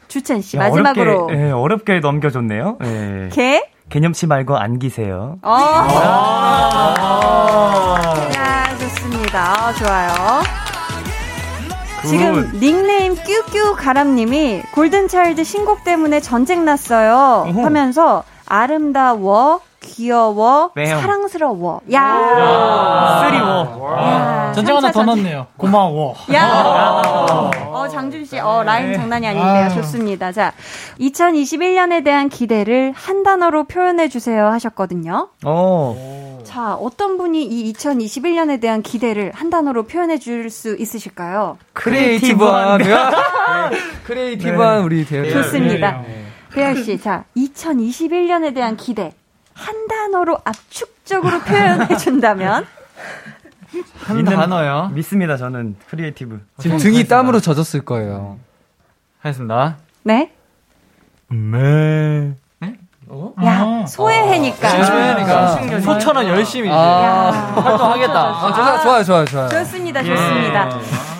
주찬 씨. 야, 마지막으로. 어렵게, 예, 어렵게 넘겨줬네요. 예. 개, 개념치 말고 안기세요. 어. 야, 좋습니다. 아, 좋아요. 지금 닉네임 뀨뀨 가람님이 골든차일드 신곡 때문에 전쟁 났어요. 하면서 아름다워 귀여워 뱀. 사랑스러워 야, 아, 쓰리워. 야, 전쟁 하나 더. 넣었네요. 고마워. 야. 어, 장준 씨, 어, 라임 장난이 아닌데요. 아. 좋습니다. 자, 2021년에 대한 기대를 한 단어로 표현해 주세요 하셨거든요. 어. 자, 어떤 분이 이 2021년에 대한 기대를 한 단어로 표현해 줄 수 있으실까요? creative한 creative한 (laughs) 우리 대열. 좋습니다. 대열 씨, 자, 2021년에 대한 기대 한 단어로 압축적으로 표현해 준다면 (laughs) 한 단어요? 믿습니다, 저는. creative. 지금 등이 땀으로 젖었을 거예요. 하겠습니다. 네? 네. 야, 소의 해니까. 소의 해니까. 소처럼 열심히 아. 활동하겠다. 아, 좋아, 좋아요, 좋아요, 좋아요. 좋습니다, 좋습니다.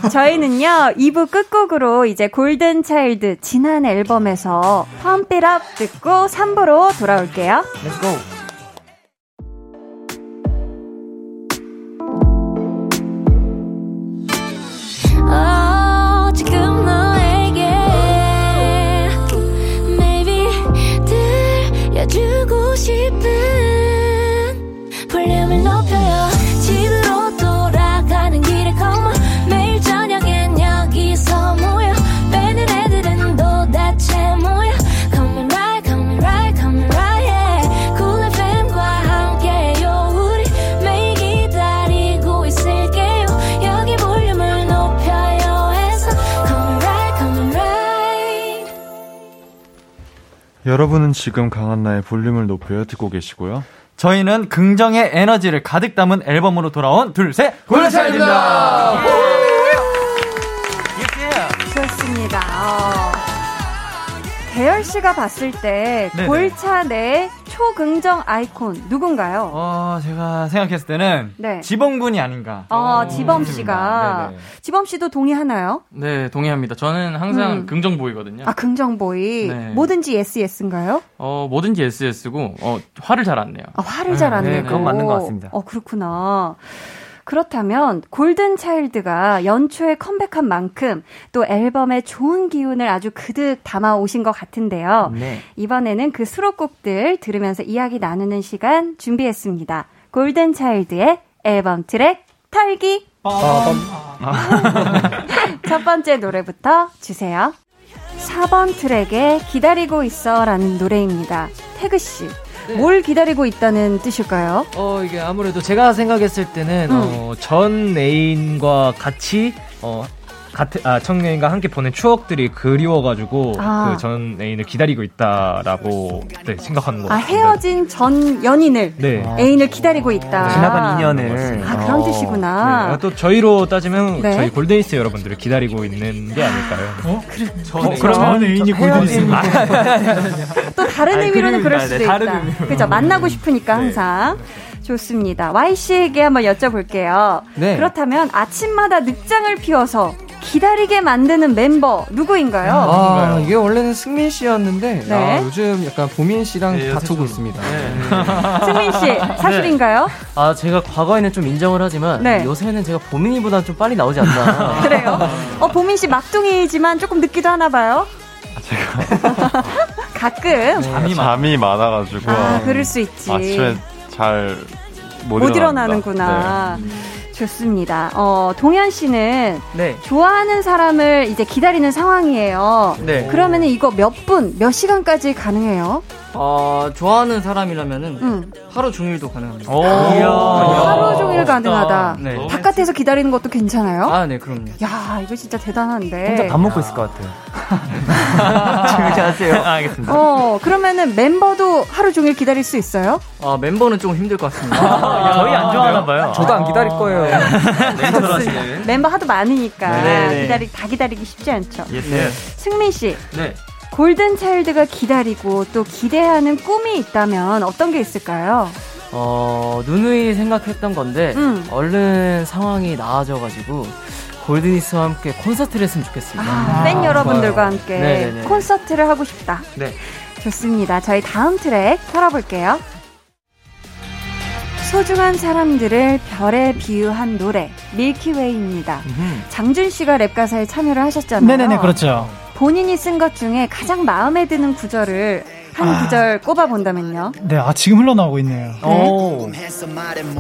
저희는요, 2부 끝곡으로 이제 골든차일드 지난 앨범에서 Up 듣고 3부로 돌아올게요. Let's go. 여러분은 지금 강한나의 볼륨을 높여 듣고 계시고요. 저희는 긍정의 에너지를 가득 담은 앨범으로 돌아온 둘, 셋, 골든차일드입니다. 어, 대열 씨가 봤을 때 네네. 골차 내 초긍정 아이콘 누군가요? 어, 제가 생각했을 때는 네. 지범군이 아닌가. 어, 지범 씨가. 네네. 지범 씨도 동의하나요? 네, 동의합니다. 저는 항상 음. 긍정 보이거든요. 아, 긍정 보이. 네. 뭐든지 yes, yes인가요? 어, 뭐든지 SS고, 어, 화를 잘 안 내요. 아, 화를 잘안 네, 내고. 그건 맞는 것 같습니다. 어, 그렇구나. 그렇다면 골든 차일드가 연초에 컴백한 만큼 또 앨범에 좋은 기운을 아주 그득 담아 오신 것 같은데요. 네. 이번에는 그 수록곡들 들으면서 이야기 나누는 시간 준비했습니다. 골든 차일드의 앨범 트랙 털기. (laughs) 첫 번째 노래부터 주세요. 4번 트랙에 기다리고 있어 라는 노래입니다. 태그 씨, 뭘 기다리고 있다는 뜻일까요? 어, 이게 아무래도 제가 생각했을 때는, 음. 어, 전 애인과 같이, 어, 같은, 아, 청년과 함께 보낸 추억들이 그리워가지고, 아. 그전 애인을 기다리고 있다라고, 네, 생각하는 것 아. 헤어진 전 연인을, 네. 애인을 기다리고 있다. 지나간 인연을. 아, 그런 뜻이구나. 네, 또 저희로 따지면 네. 저희 골든이스 여러분들을 기다리고 있는 게 아닐까요? 어? 전, 어, 그럼 전 애인이 골든이스. (laughs) 또 다른 아니, 의미로는 그 그럴 수도 네, 다른 있다. 의미로. 그죠? 만나고 싶으니까 항상. 좋습니다. Y씨에게 한번 여쭤볼게요. 네. 그렇다면 아침마다 늑장을 피워서 기다리게 만드는 멤버 누구인가요? 아, 이게 원래는 승민 씨였는데 네. 아, 요즘 약간 보민 씨랑 네, 다투고 있습니다. (laughs) 승민 씨, 사실인가요? 아, 제가 과거에는 좀 인정을 하지만 네. 요새는 제가 보민이보다 좀 빨리 나오지 않나. (laughs) 그래요? 어, 보민 씨 막둥이지만 조금 늦기도 하나 봐요. (laughs) 가끔. 잠이, 잠이 많아가지고 아, 그럴 수 있지. 아침에 잘못 못 일어나는구나. 네. 좋습니다. 어, 동현 씨는 네. 좋아하는 사람을 이제 기다리는 상황이에요. 네. 그러면은 이거 몇 분, 몇 시간까지 가능해요? 어, 좋아하는 사람이라면은 응. 하루 종일도 가능합니다. 하루 종일 가능하다. 네. 바깥에서 기다리는 것도 괜찮아요? 아, 네, 그럼요. 야, 이거 진짜 대단한데. 혼자 밥 먹고 있을 것 같아요. (laughs) 조용히 하세요. 아, 알겠습니다. 어, 그러면은 멤버도 하루 종일 기다릴 수 있어요? 아, 멤버는 좀 힘들 것 같습니다. 저희 안 좋아하나 봐요. 저도 안 기다릴 거예요. 좋습니다. 멤버 하도 많으니까 네, 네. 기다리 다 기다리기 쉽지 않죠. 네. 승민 씨, 네. 골든 차일드가 기다리고 또 기대하는 꿈이 있다면 어떤 게 있을까요? 어, 누누이 생각했던 건데, 음. 얼른 상황이 나아져가지고, 골드니스와 함께 콘서트를 했으면 좋겠습니다. 아, 팬 여러분들과 함께 네네네. 콘서트를 하고 싶다. 네. 좋습니다. 저희 다음 트랙 털어볼게요. 소중한 사람들을 별에 비유한 노래 Milky Way입니다. 장준 씨가 랩 가사에 참여를 하셨잖아요. 네네네, 그렇죠. 본인이 쓴 것 중에 가장 마음에 드는 구절을 한 아. 구절 꼽아 본다면요. 네, 아, 지금 흘러나오고 있네요. 오.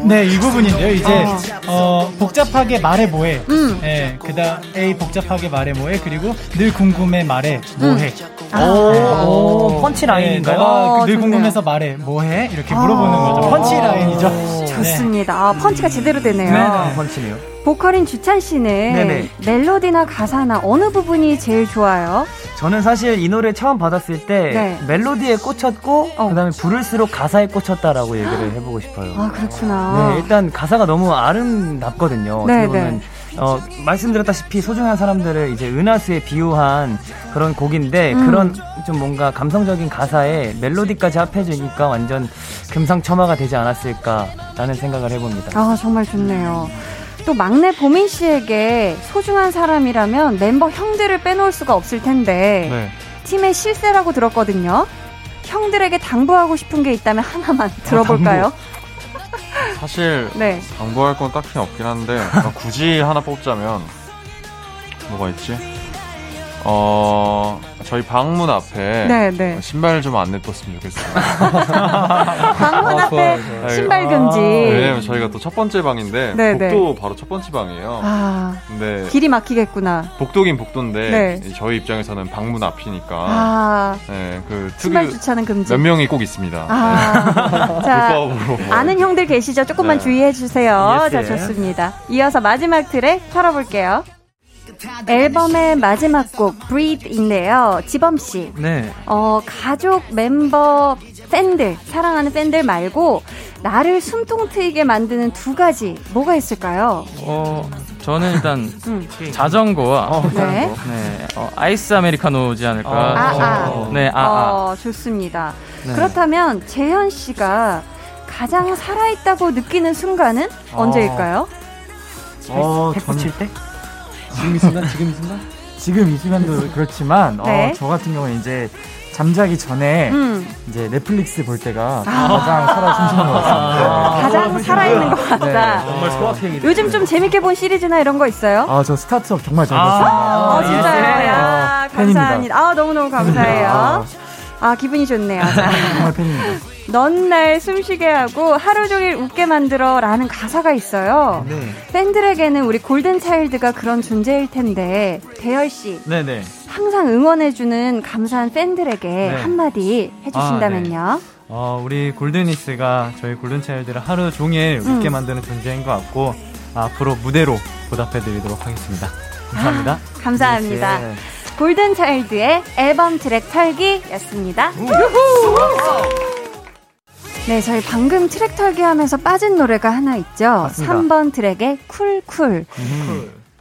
네, 이 부분인데요. 이제, 어, 복잡하게 말해 뭐해. 음. 네, 그 다음, A 복잡하게 말해 뭐해. 그리고 늘 궁금해 말해 뭐해. 아. 오, 펀치 라인인가요? 네, 너가 어, 늘 좋네요. 궁금해서 말해 뭐해. 이렇게 물어보는 거죠. 펀치 라인이죠. 네. 좋습니다. 아, 펀치가 제대로 되네요. 아, 펀치네요. 보컬인 주찬 씨는 네네. 멜로디나 가사나 어느 부분이 제일 좋아요? 저는 사실 이 노래 처음 받았을 때 네. 멜로디에 꽂혔고 그다음에 부를수록 가사에 꽂혔다라고 얘기를 해보고 싶어요. 아 그렇구나. 네, 일단 가사가 너무 아름답거든요. 네, 보면 어, 말씀드렸다시피 소중한 사람들을 이제 은하수에 비유한 그런 곡인데 음. 그런 좀 뭔가 감성적인 가사에 멜로디까지 합해지니까 완전 금상첨화가 되지 않았을까라는 생각을 해봅니다. 아 정말 좋네요. 또 막내 보민 씨에게 소중한 사람이라면 멤버 형들을 빼놓을 수가 없을 텐데 네. 팀의 실세라고 들었거든요. 형들에게 당부하고 싶은 게 있다면 하나만 들어볼까요? 사실 네. 당부할 건 딱히 없긴 한데 아, 굳이 하나 뽑자면 뭐가 있지? 어 저희 방문 앞에 네, 네. 신발 좀안 냅뒀으면 좋겠어요. (laughs) 방문 앞에 신발 금지. 왜냐면 저희가 또 첫 번째 방인데 네, 네. 복도 바로 첫 번째 방이에요. 아 근데 길이 막히겠구나. 복도긴 복도인데 네. 저희 입장에서는 방문 앞이니까 아 네, 그 신발 주차는 금지. 몇 명이 꼭 있습니다. 아, (laughs) 자. 아는 형들 계시죠? 조금만 네. 주의해 주세요. Yes, 자. 좋습니다. 이어서 마지막 트랙 털어볼게요. 앨범의 마지막 곡 Breathe인데요. 지범 씨. 네. 어, 가족, 멤버, 팬들, 사랑하는 팬들 말고 나를 숨통 트이게 만드는 두 가지 뭐가 있을까요? 어, 저는 일단 (laughs) 음. 자전거와 어, 네. 네, 어, 아이스 아메리카노지 않을까. 아, 아. 네, 아, 아. 어, 좋습니다. 네. 그렇다면 재현 씨가 가장 살아있다고 느끼는 순간은 언제일까요? 어, 백보 칠 때? 지금 이 순간? 지금 이 순간? 지금 이 순간도 그렇지만 네. 어, 저 같은 경우는 이제 잠자기 전에 음. 이제 넷플릭스 볼 때가 아. 가장 살아 숨쉬는 것 같습니다. 가장 살아있는 것 같다. 네. 정말 소확행이네. 요즘 좀 재밌게 본 시리즈나 이런 거 있어요? 아, 저 스타트업 정말 잘 아, 봤습니다. 어, 진짜요? 야, 어, 팬입니다. 감사합니다. 아, 너무너무 감사해요. 아. 아, 기분이 좋네요. 자. 정말 팬입니다. 넌날 숨쉬게 하고 하루 종일 웃게 만들어 라는 가사가 있어요. 네. 팬들에게는 우리 골든차일드가 그런 존재일 텐데, 대열씨, 네네. 항상 응원해주는 감사한 팬들에게 네. 한마디 해주신다면요. 어, 우리 골드니스가 저희 골든차일드를 하루 종일 음. 웃게 만드는 존재인 것 같고 앞으로 무대로 보답해드리도록 하겠습니다. 감사합니다. (laughs) 감사합니다. 네. 골든차일드의 앨범 트랙 털기였습니다. 네, 저희 방금 트랙 털기 하면서 빠진 노래가 하나 있죠. 맞습니다. 3번 트랙의 쿨쿨.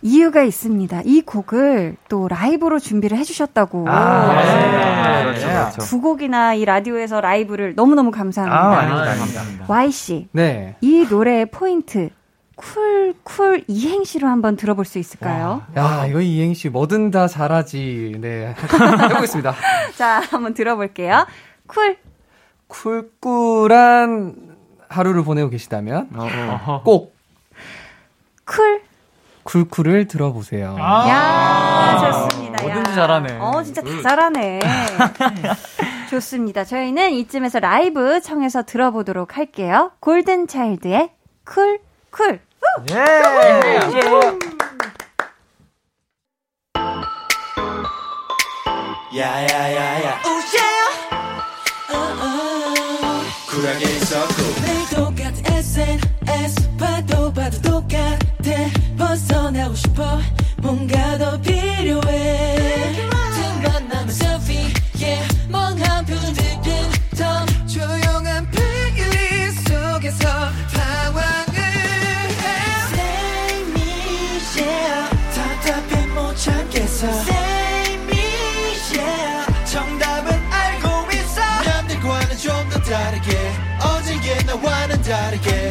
이유가 있습니다. 이 곡을 또 라이브로 준비를 해주셨다고. 아, 네. 그렇죠, 그렇죠. 두 곡이나 이 라디오에서 라이브를 너무너무 감사합니다. 아, 아닙니다, 아닙니다. Y씨, 네. 이 노래의 포인트, 쿨쿨 이행시로 한번 들어볼 수 있을까요? 야, 이거 이행시 뭐든 다 잘하지. 네. (laughs) 해보겠습니다. (laughs) 자, 한번 들어볼게요. 쿨. 쿨쿨한 하루를 보내고 계시다면 꼭 쿨. 쿨쿨을 들어보세요. 야, 좋습니다. 뭐든지 야. 잘하네. 어, 진짜 다 잘하네. (laughs) 좋습니다. 저희는 이쯤에서 라이브 청해서 들어보도록 할게요. 골든 차일드의 쿨, 쿨. 우! 예! 야야야야. 쿨하게 있었고 매일 똑같은 SNS 봐도 봐도 똑같아. 벗어나고 싶어. 뭔가 더 필요해. 틈 만나면 selfie yeah. 멍한 표정들 참겠어. Say me yeah. 정답은 알고 있어. 남들과는 좀 더 다르게 어제의 나와는 다르게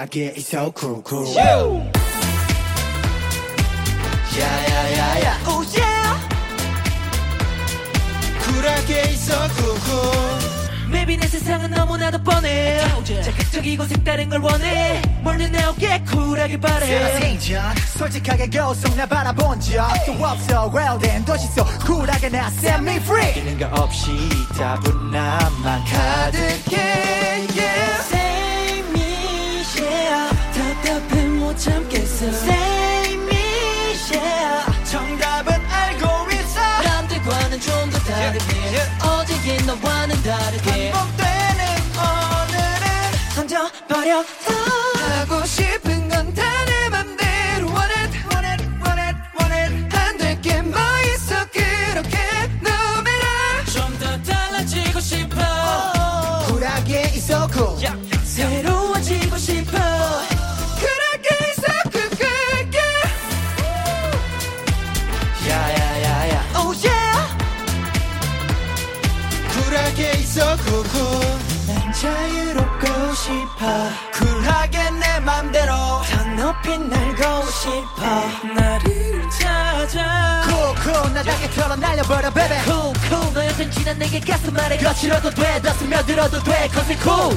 쿨쿨 쿨하게 있어. 쿨쿨 야야야야 오 yeah. 쿨하게 있어 쿨쿨 Maybe 내 세상은 너무나도 뻔해. 자극적이고 색다른 걸 원해. 멀리 나오게 쿨하게 바래. 생전 솔직하게 고속 나 바라본 적도 없어. Well then 도시 속 쿨하게 나 set me free 거 없이 따분함만 가득해. Yeah 참겠어. Say me yeah. 정답은 알고 있어. 남들과는 좀 더 다르게. 어제의 너와는 다르게. 반복되는 오늘은 던져버려 내게 가슴 아래 거칠어도 돼 더 스며들어도 돼. Cause it cool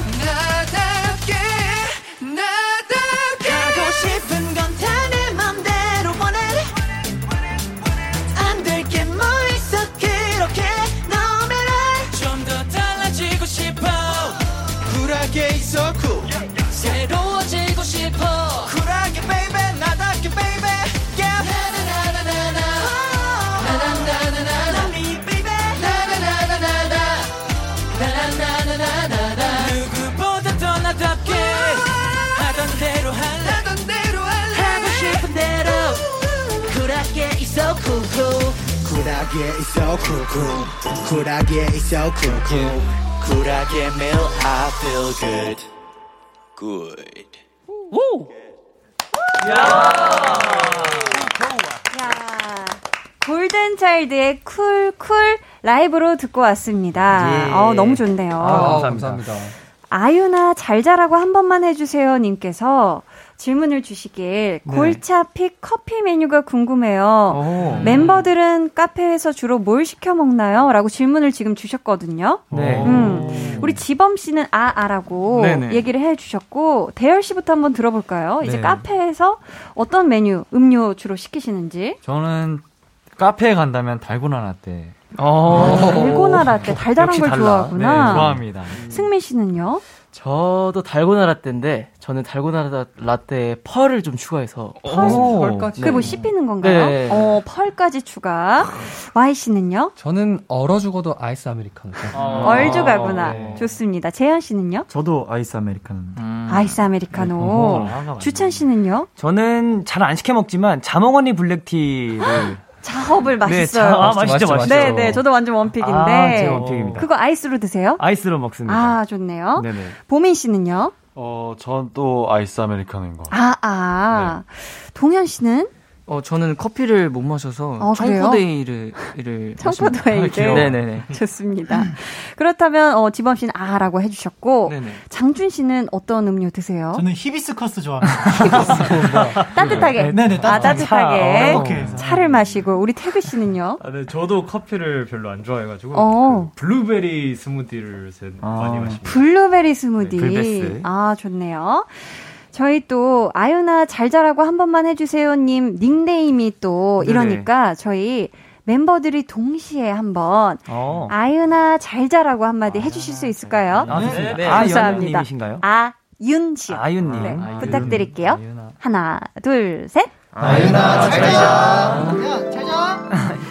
쿨하게 있어 쿨쿨 쿨하게 있어 쿨쿨 쿨하게 meal I feel good good 우 골든 차일드의 쿨쿨 라이브로 듣고 왔습니다. 예. 어, 너무 좋네요. 아, 감사합니다. 아유나 잘 자라고 한 번만 해주세요 님께서 질문을 주시길 네. 골차 pick 커피 메뉴가 궁금해요. 오. 멤버들은 카페에서 주로 뭘 시켜 먹나요? 라고 질문을 지금 주셨거든요. 네. 음, 우리 지범 씨는 아아라고 네네. 얘기를 해 주셨고, 대열 씨부터 한번 들어볼까요? 이제 네. 카페에서 어떤 메뉴, 음료 주로 시키시는지. 저는 카페에 간다면 달고나 라떼. 어, 달고나 라떼, 달달한 걸 달라. 좋아하구나. 네, 좋아합니다. 승민 씨는요? 저도 달고나 라떼인데 저는 달고나 라- 라떼에 펄을 좀 추가해서 펄? 펄까지. 그게 뭐 씹히는 건가요? 네. 어, 펄까지 추가. Y 씨는요? 저는 얼어 죽어도 아이스 아메리카노. 얼주가구나. 네. 좋습니다. 재현 씨는요? 저도 아이스 아메리카노. 아이스 아메리카노. 어, 주찬 씨는요? 저는 잘 안 시켜 먹지만 자몽 honey black tea를 (laughs) 자몽을 네, 맛있어요. 자- 아, 맛있죠, 맛있죠. 네, 네. 저도 완전 one pick인데. 아, 제 one pick입니다. 그거 아이스로 드세요? 아이스로 먹습니다. 아, 좋네요. 네네. 보민 씨는요? 어, 전 또 아이스 아메리카노인 거. 아, 아. 동현 씨는? 어 저는 커피를 못 마셔서 어, 그래요? 청포도에이드를 를 (laughs) 청포도에이드. 네네네. (laughs) 좋습니다. 그렇다면, 어, 지범 씨는 아아라고 해주셨고, 네네. 장준 씨는 어떤 음료 드세요? 저는 히비스커스 좋아합니다. (laughs) 따뜻하게. 네네, 아, 따뜻하게. 따뜻하게. 차, 어. 차를 마시고, 우리 태그 씨는요? 아, 네, 저도 커피를 별로 안 좋아해가지고 어. 그 블루베리 스무디를 요새 많이 마십니다. 블루베리 스무디. 네. 아, 좋네요. 저희 또, 아유나 잘 자라고 한 번만 해주세요님 닉네임이 또 네네. 이러니까 저희 멤버들이 동시에 한번 어. 아유나 잘 자라고 한마디 해주실 수 있을까요? 아, 네. 네. 감사합니다. 아연님이신가요? 아윤 씨요. 아윤님. 네, 아윤. 부탁드릴게요. 하나, 둘, 셋. 아유나, 잘 자.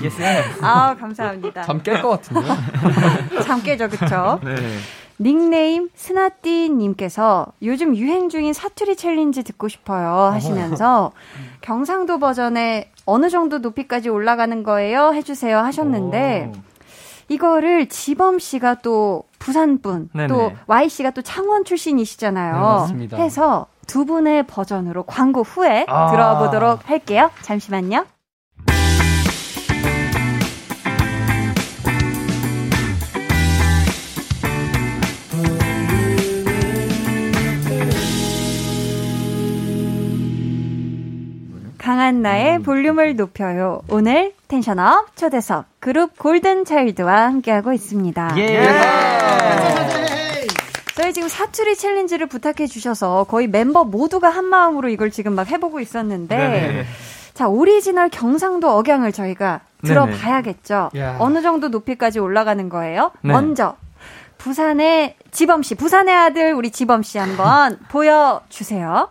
Yes. 아, 감사합니다. 잠 깰 것 같은데요? (laughs) 잠 깨죠, 그쵸? 네. 닉네임 스나띠님께서 요즘 유행 중인 사투리 챌린지 듣고 싶어요 하시면서 경상도 버전에 어느 정도 높이까지 올라가는 거예요 해주세요 하셨는데 이거를 지범 씨가 또 부산 분. 또 Y 씨가 또 창원 출신이시잖아요. 네, 맞습니다. 해서 두 분의 버전으로 광고 후에 아. 들어보도록 할게요. 잠시만요. 강한나의 볼륨을 높여요. 오늘 텐션 up 초대석 그룹 골든차일드와 함께하고 있습니다. 예. 저희 지금 사투리 챌린지를 부탁해 주셔서 거의 멤버 모두가 한 마음으로 이걸 지금 막 해보고 있었는데 네네. 자 오리지널 경상도 억양을 저희가 네네. 들어봐야겠죠. 야. 어느 정도 높이까지 올라가는 거예요? 네. 먼저 부산의 지범 씨, 부산의 아들 우리 지범 씨 한번 보여주세요.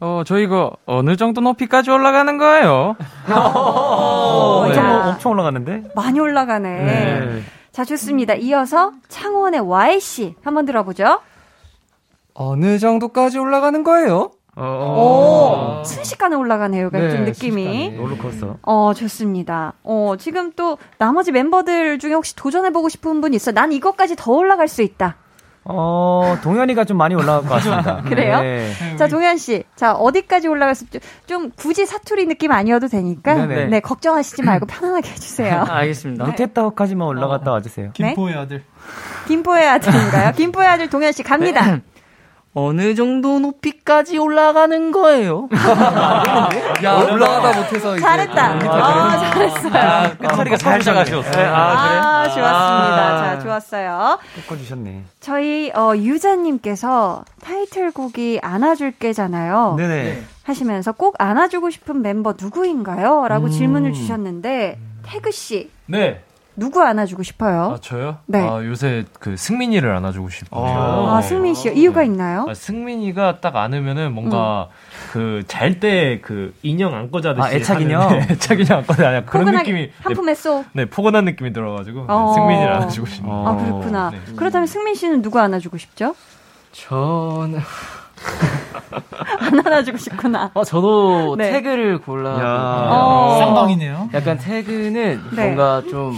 어, 저희가 어느 정도 높이까지 올라가는 거예요? 어, 엄청, 야. 엄청 올라갔는데? 많이 올라가네. 네. 자 좋습니다. 이어서 창원의 Y 씨 한번 들어보죠. 어느 정도까지 올라가는 거예요? 오, 순식간에 올라가네요. 그러니까 네, 좀 느낌이. 롤러코스터. 어, 좋습니다. 어, 지금 또 나머지 멤버들 중에 혹시 도전해보고 싶은 분 있어? 난 이것까지 더 올라갈 수 있다. 어, 동현이가 좀 많이 올라갈 것 같습니다. (laughs) 그래요? 네. 자, 동현 씨. 자, 어디까지 올라갈 수, 좀, 좀 굳이 사투리 느낌 아니어도 되니까. 네네. 네, 걱정하시지 말고 편안하게 해주세요. (laughs) 알겠습니다. 밑에 따까지만 올라갔다 와주세요. 김포의 아들. 김포의 아들인가요? 김포의 아들 동현 씨 갑니다. 어느 정도 높이까지 올라가는 거예요? (laughs) 야, 올라가다 못해서 이제. 잘했다. 아, 잘했어요. 끝소리가 살짝 아쉬웠어요. 아, 좋았습니다. 아. 자, 좋았어요. 꺾어주셨네. 저희, 어, 유자님께서 타이틀곡이 안아줄게잖아요. 네네. 하시면서 꼭 안아주고 싶은 member 누구인가요? 라고 음. 질문을 주셨는데, 태그씨, 네. 누구 안아주고 싶어요? 아, 저요? 네. 아, 요새 그 승민이를 안아주고 싶어요. 아, 승민 씨요? 이유가 있나요? 아, 승민이가 딱 안으면은 뭔가 그잘 때 그 인형 안고 자듯이 아, 애착 인형? 하는, (laughs) 네, 애착 인형 안고 자냐 그런 느낌이 한 품에 쏙. 네, 네, 포근한 느낌이 들어가지고 네, 어. 승민이를 안아주고 싶네요. 아, 그렇구나. 네. 그렇다면 승민 씨는 누구 안아주고 싶죠? 저는 (laughs) 안 안아주고 싶구나. 어, 저도 네. 태그를 골라. 어. 쌍방이네요. 약간 태그는 네. 뭔가 좀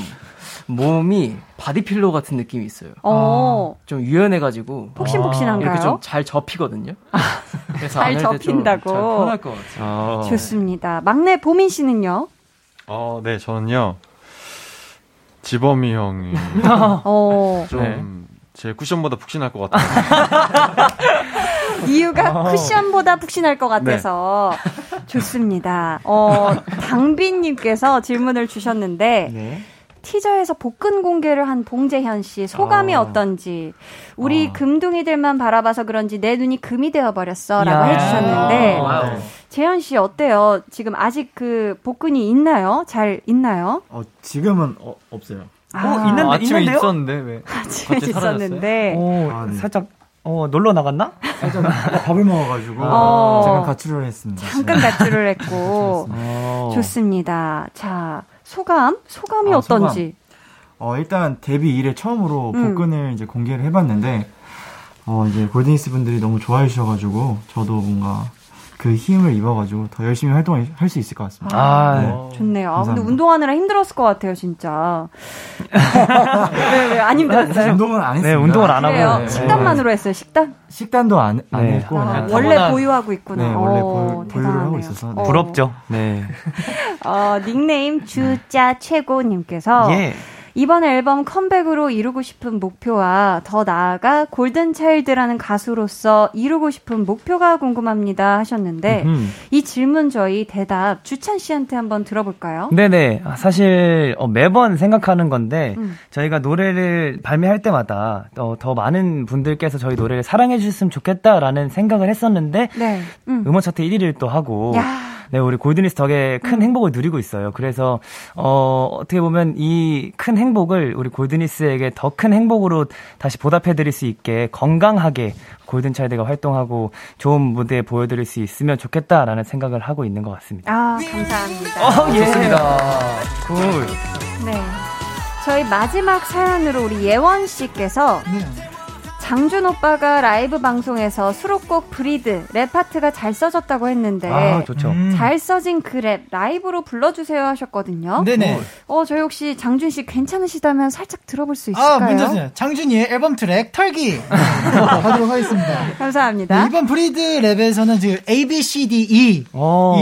몸이 바디필로 같은 느낌이 있어요. 어. 좀 유연해가지고 폭신폭신한가요? 이렇게 좀 잘 접히거든요. 그래서 잘 접힌다고. 잘 편할 것 같아요. 좋습니다. 막내 보민 씨는요? 어, 네, 저는요. 지범이 형이 (laughs) 어. 좀 제 쿠션보다 푹신할 것 같아요. (laughs) 이유가 쿠션보다 푹신할 것 같아서 좋습니다. 어, (laughs) 당빈님께서 질문을 주셨는데 티저에서 복근 공개를 한 봉재현 씨 소감이 아. 어떤지 우리 금둥이들만 바라봐서 그런지 내 눈이 금이 되어 버렸어라고 이야. 해주셨는데 wow. 재현 씨 어때요? 지금 아직 그 복근이 있나요? 잘 있나요? 어, 지금은 어, 없어요. 아. 어, 있는데- 아침에 있는데요? 있었는데 왜? (laughs) 아침에? 있었는데. 오, 아, 네. 살짝 어 놀러 나갔나? 살짝 밥을 먹어가지고 어. 잠깐 가출을 했습니다. 잠깐 가출을 했고 (laughs) 어. 좋습니다. 자 소감 소감이 아, 어떤지. 어, 일단 데뷔 이래 처음으로 음. 복근을 이제 공개를 해봤는데, 어, 이제 골든이스 분들이 너무 좋아해 주셔가지고, 저도 뭔가 그 힘을 입어가지고 더 열심히 활동을 할수 있을 것 같습니다. 아, 네. 좋네요. 아, 근데 감사합니다. 운동하느라 힘들었을 것 같아요, 진짜. 왜, 왜, 안 힘들었어요? 운동은 안 했습니다. 네, 운동을 안 하고. 그래요? 네. 식단만으로 했어요, 식단? 식단도 안, 안 네. 했고, 아, 원래 보유하고 있구나. 네, 원래 어, 보유, 보유 를 하고. 있어서. 어. 부럽죠. 네. 어, 닉네임 주자 최고님께서 예. 이번 앨범 컴백으로 이루고 싶은 목표와 더 나아가 골든차일드라는 가수로서 이루고 싶은 목표가 궁금합니다 하셨는데 음흠. 이 질문 저희 대답 주찬 씨한테 한번 들어볼까요? 네네. 아, 사실 어, 매번 생각하는 건데 음. 저희가 노래를 발매할 때마다 어, 더 많은 분들께서 저희 노래를 사랑해 주셨으면 좋겠다라는 생각을 했었는데 네. 음. 음원 차트 1위를 또 하고 야. 네, 우리 골드니스 덕에 큰 음. 행복을 누리고 있어요. 그래서 어, 어떻게 보면 이 큰 행복을 우리 골드니스에게 더 큰 행복으로 다시 보답해 드릴 수 있게 건강하게 골든 차일드가 활동하고 좋은 무대 보여 드릴 수 있으면 좋겠다라는 생각을 하고 있는 것 같습니다. 아, 감사합니다. 어, 예. 좋습니다. Good. 네. 저희 마지막 사연으로 우리 예원 씨께서 장준 오빠가 라이브 방송에서 수록곡 Breathe 랩 파트가 잘 써졌다고 했는데 아, 좋죠. 음. 잘 써진 그 랩 라이브로 불러주세요 하셨거든요. 네네. 어 저희 혹시 장준 씨 괜찮으시다면 살짝 들어볼 수 있을까요? 아, 문제 없어요. 장준이의 앨범 트랙 털기 (laughs) 하도록 하겠습니다. 감사합니다. 네, 이번 브리드 랩에서는 지금 A, B, C, D, E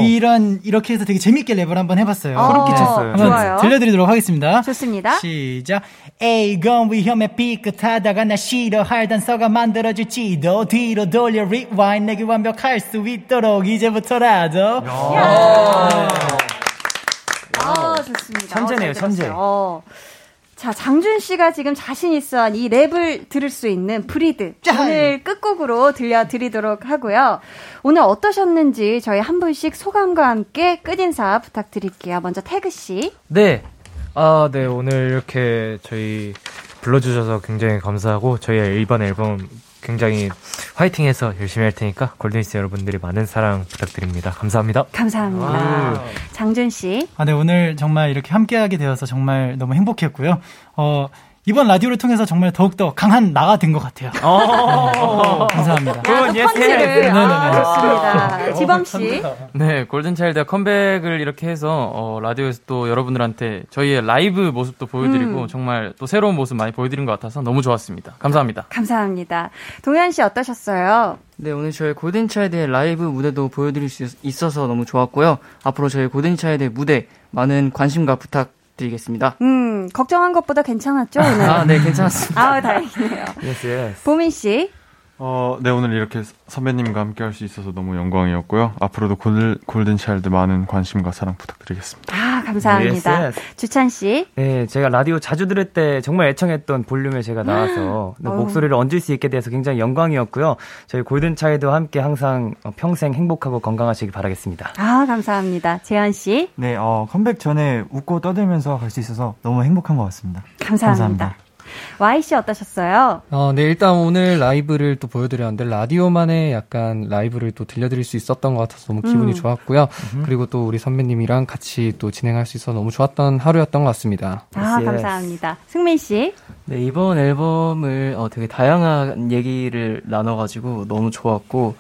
이런 이렇게 해서 되게 재밌게 랩을 한번 해봤어요. 어, 소름 끼쳤어요. 한번 좋아요. 들려드리도록 하겠습니다. 좋습니다. 시작. A건 위험해 삐끗하다가 나 싫어할 단 서가 만들어줄지도 뒤로 돌려 rewind 내게 완벽할 수 있도록 이제부터라도. 아 좋습니다. 천재네요, 어, 잘 천재. 어. 자, 장준 씨가 지금 자신 있어 한 이 랩을 들을 수 있는 브리드. 오늘 끝곡으로 들려드리도록 하고요. 오늘 어떠셨는지 저희 한 분씩 소감과 함께 끝인사 부탁드릴게요. 먼저 태그씨. 네. 아, 네. 오늘 이렇게 저희 불러주셔서 굉장히 감사하고 저희 이번 앨범 굉장히 화이팅해서 열심히 할 테니까 골든리스 여러분들이 많은 사랑 부탁드립니다. 감사합니다. 감사합니다. 장준 씨. 아, 네, 오늘 정말 이렇게 함께하게 되어서 정말 너무 행복했고요. 어, 이번 라디오를 통해서 정말 더욱더 강한 나가 된 것 같아요. 어. 감사합니다. 또 편지를. 네네네. 아, 좋습니다. 지범 씨. 네, 골든차일드가 컴백을 이렇게 해서 어, 라디오에서 또 여러분들한테 저희의 라이브 모습도 보여드리고 음. 정말 또 새로운 모습 많이 보여드린 것 같아서 너무 좋았습니다. 감사합니다. 감사합니다. 동현 씨 어떠셨어요? 네, 오늘 저희 골든차일드의 라이브 무대도 보여드릴 수 있- 있어서 너무 좋았고요. 앞으로 저희 골든차일드의 무대 많은 관심과 부탁 드리겠습니다. 음, 걱정한 것보다 괜찮았죠, 오늘? 아, 네, 괜찮았습니다. 아, 다행이네요. Yes, yes. 보민 씨. 어, 네, 오늘 이렇게 선배님과 함께 할 수 있어서 너무 영광이었고요. 앞으로도 골, 골든차일드 많은 관심과 사랑 부탁드리겠습니다. 아, 감사합니다. Yes, yes. 주찬 씨. 네, 제가 라디오 자주 들을 때 정말 애청했던 볼륨에 제가 나와서 네, 어우. 목소리를 얹을 수 있게 돼서 굉장히 영광이었고요. 저희 골든차일드와 함께 항상 어, 평생 행복하고 건강하시길 바라겠습니다. 아, 감사합니다. 재현 씨. 네, 어, 컴백 전에 웃고 떠들면서 갈 수 있어서 너무 행복한 것 같습니다. 감사합니다. Y씨 어떠셨어요? 어, 네, 일단 오늘 라이브를 또 보여드렸는데, 라디오만의 약간 라이브를 또 들려드릴 수 있었던 것 같아서 너무 기분이 음. 좋았고요. 그리고 또 우리 선배님이랑 같이 또 진행할 수 있어서 너무 좋았던 하루였던 것 같습니다. 아, 감사합니다. 승민씨. 네, 이번 앨범을 어, 되게 다양한 얘기를 나눠가지고 너무 좋았고,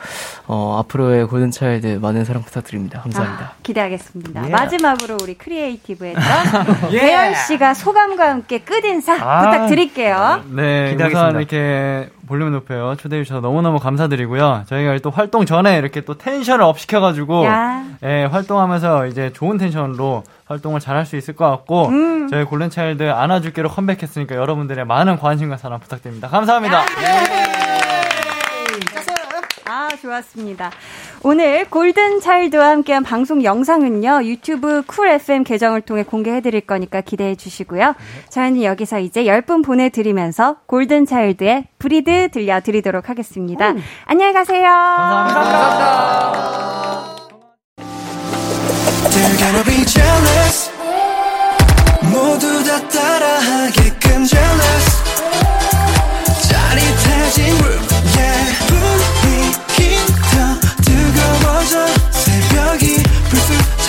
어, 앞으로의 골든차일드 많은 사랑 부탁드립니다. 감사합니다. 아, 기대하겠습니다. 예. 마지막으로 우리 크리에이티브에서 (laughs) 배현 씨가 소감과 함께 끝인사 아. 부탁드 릴게요. 네, 기대하겠습니다. 우선 이렇게 볼륨을 높여요. 초대해 주셔서 너무너무 감사드리고요. 저희가 또 활동 전에 이렇게 또 텐션을 up 시켜가지고, 야. 예, 활동하면서 이제 좋은 텐션으로 활동을 잘 할 수 있을 것 같고, 음. 저희 골든차일드 안아줄게로 컴백했으니까 여러분들의 많은 관심과 사랑 부탁드립니다. 감사합니다. 아, 좋았습니다. 오늘 골든 차일드와 함께한 방송 영상은요, 유튜브 쿨 FM 계정을 통해 공개해 드릴 거니까 기대해 주시고요. 저희는 여기서 이제 10분 보내드리면서 골든 차일드의 Breathe 들려드리도록 하겠습니다. 안녕히 가세요. They're gonna be jealous 모두 다 따라하게끔 jealous 짜릿해진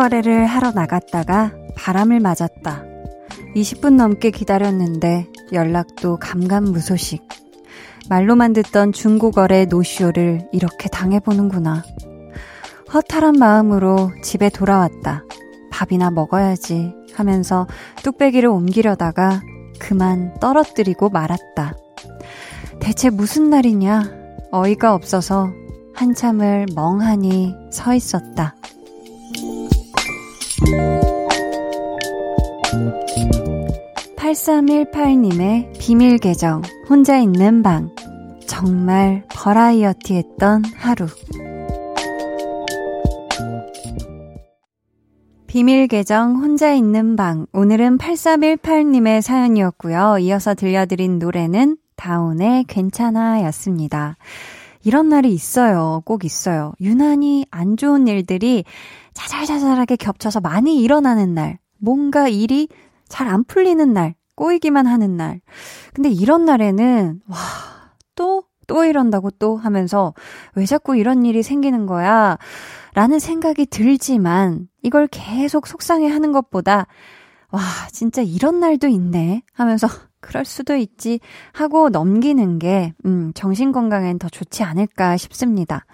거래를 하러 나갔다가 바람을 맞았다. 20분 넘게 기다렸는데 연락도 감감무소식. 말로만 듣던 중고 거래 노쇼를 이렇게 당해보는구나. 허탈한 마음으로 집에 돌아왔다. 밥이나 먹어야지 하면서 뚝배기를 옮기려다가 그만 떨어뜨리고 말았다. 대체 무슨 날이냐? 어이가 없어서 한참을 멍하니 서 있었다. 8318님의 비밀 계정, 혼자 있는 방. 정말 버라이어티 했던 하루. 비밀 계정, 혼자 있는 방. 오늘은 8318님의 사연이었고요. 이어서 들려드린 노래는 다운의 괜찮아 였습니다. 이런 날이 있어요. 꼭 있어요. 유난히 안 좋은 일들이 자잘자잘하게 겹쳐서 많이 일어나는 날. 뭔가 일이 잘 안 풀리는 날. 꼬이기만 하는 날. 근데 이런 날에는, 와, 또, 또 이런다고 또 하면서 왜 자꾸 이런 일이 생기는 거야? 라는 생각이 들지만 이걸 계속 속상해 하는 것보다 와, 진짜 이런 날도 있네 하면서 (laughs) 그럴 수도 있지 하고 넘기는 게, 음, 정신 건강엔 더 좋지 않을까 싶습니다.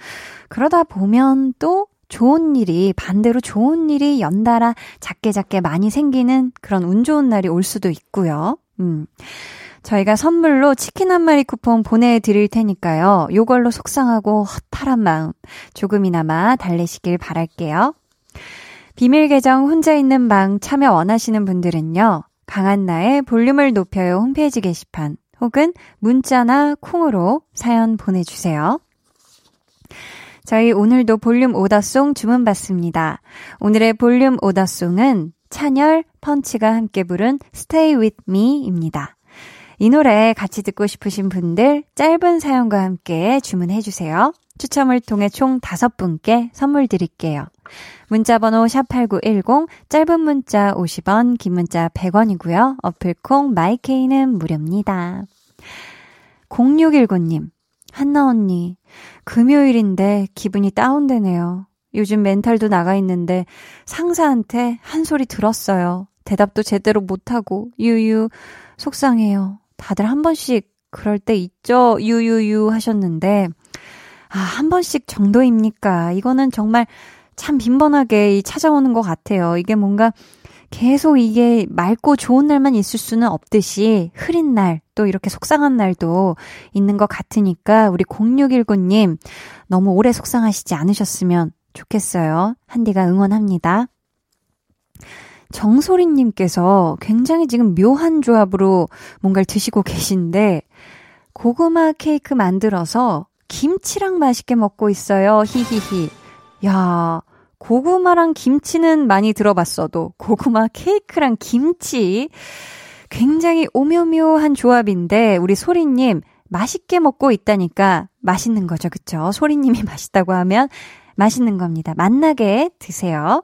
그러다 보면 또 좋은 일이, 반대로 좋은 일이 연달아 작게 작게 많이 생기는 그런 운 좋은 날이 올 수도 있고요. 음. 저희가 선물로 치킨 한 마리 쿠폰 보내드릴 테니까요. 요걸로 속상하고 허탈한 마음 조금이나마 달래시길 바랄게요. 비밀 계정 혼자 있는 방 참여 원하시는 분들은요. 강한나의 볼륨을 높여요 홈페이지 게시판 혹은 문자나 콩으로 사연 보내주세요. 저희 오늘도 볼륨 오더송 주문 받습니다. 오늘의 볼륨 오더송은 찬열, 펀치가 함께 부른 Stay With Me입니다. 이 노래 같이 듣고 싶으신 분들 짧은 사연과 함께 주문해 주세요. 추첨을 통해 총 5분께 선물 드릴게요. 문자 번호 샵8910 짧은 문자 50원 긴 문자 100원이고요. 어플 콩 마이케이는 무료입니다. 0619님 한나 언니 금요일인데 기분이 다운되네요. 요즘 멘탈도 나가 있는데 상사한테 한 소리 들었어요. 대답도 제대로 못하고 유유 속상해요. 다들 한 번씩 그럴 때 있죠. 유유유 하셨는데 아, 한 번씩 정도입니까? 이거는 정말 참 빈번하게 찾아오는 것 같아요. 이게 뭔가 계속 이게 맑고 좋은 날만 있을 수는 없듯이 흐린 날, 또 이렇게 속상한 날도 있는 것 같으니까 우리 0619님 너무 오래 속상하시지 않으셨으면 좋겠어요. 한디가 응원합니다. 정소리님께서 굉장히 지금 묘한 조합으로 뭔가를 드시고 계신데, 고구마 케이크 만들어서 김치랑 맛있게 먹고 있어요. 히히히. 야, 고구마랑 김치는 많이 들어봤어도 고구마 케이크랑 김치 굉장히 오묘묘한 조합인데 우리 소리님 맛있게 먹고 있다니까 맛있는 거죠. 그쵸? 소리님이 (laughs) 맛있다고 하면 맛있는 겁니다. 맛나게 드세요.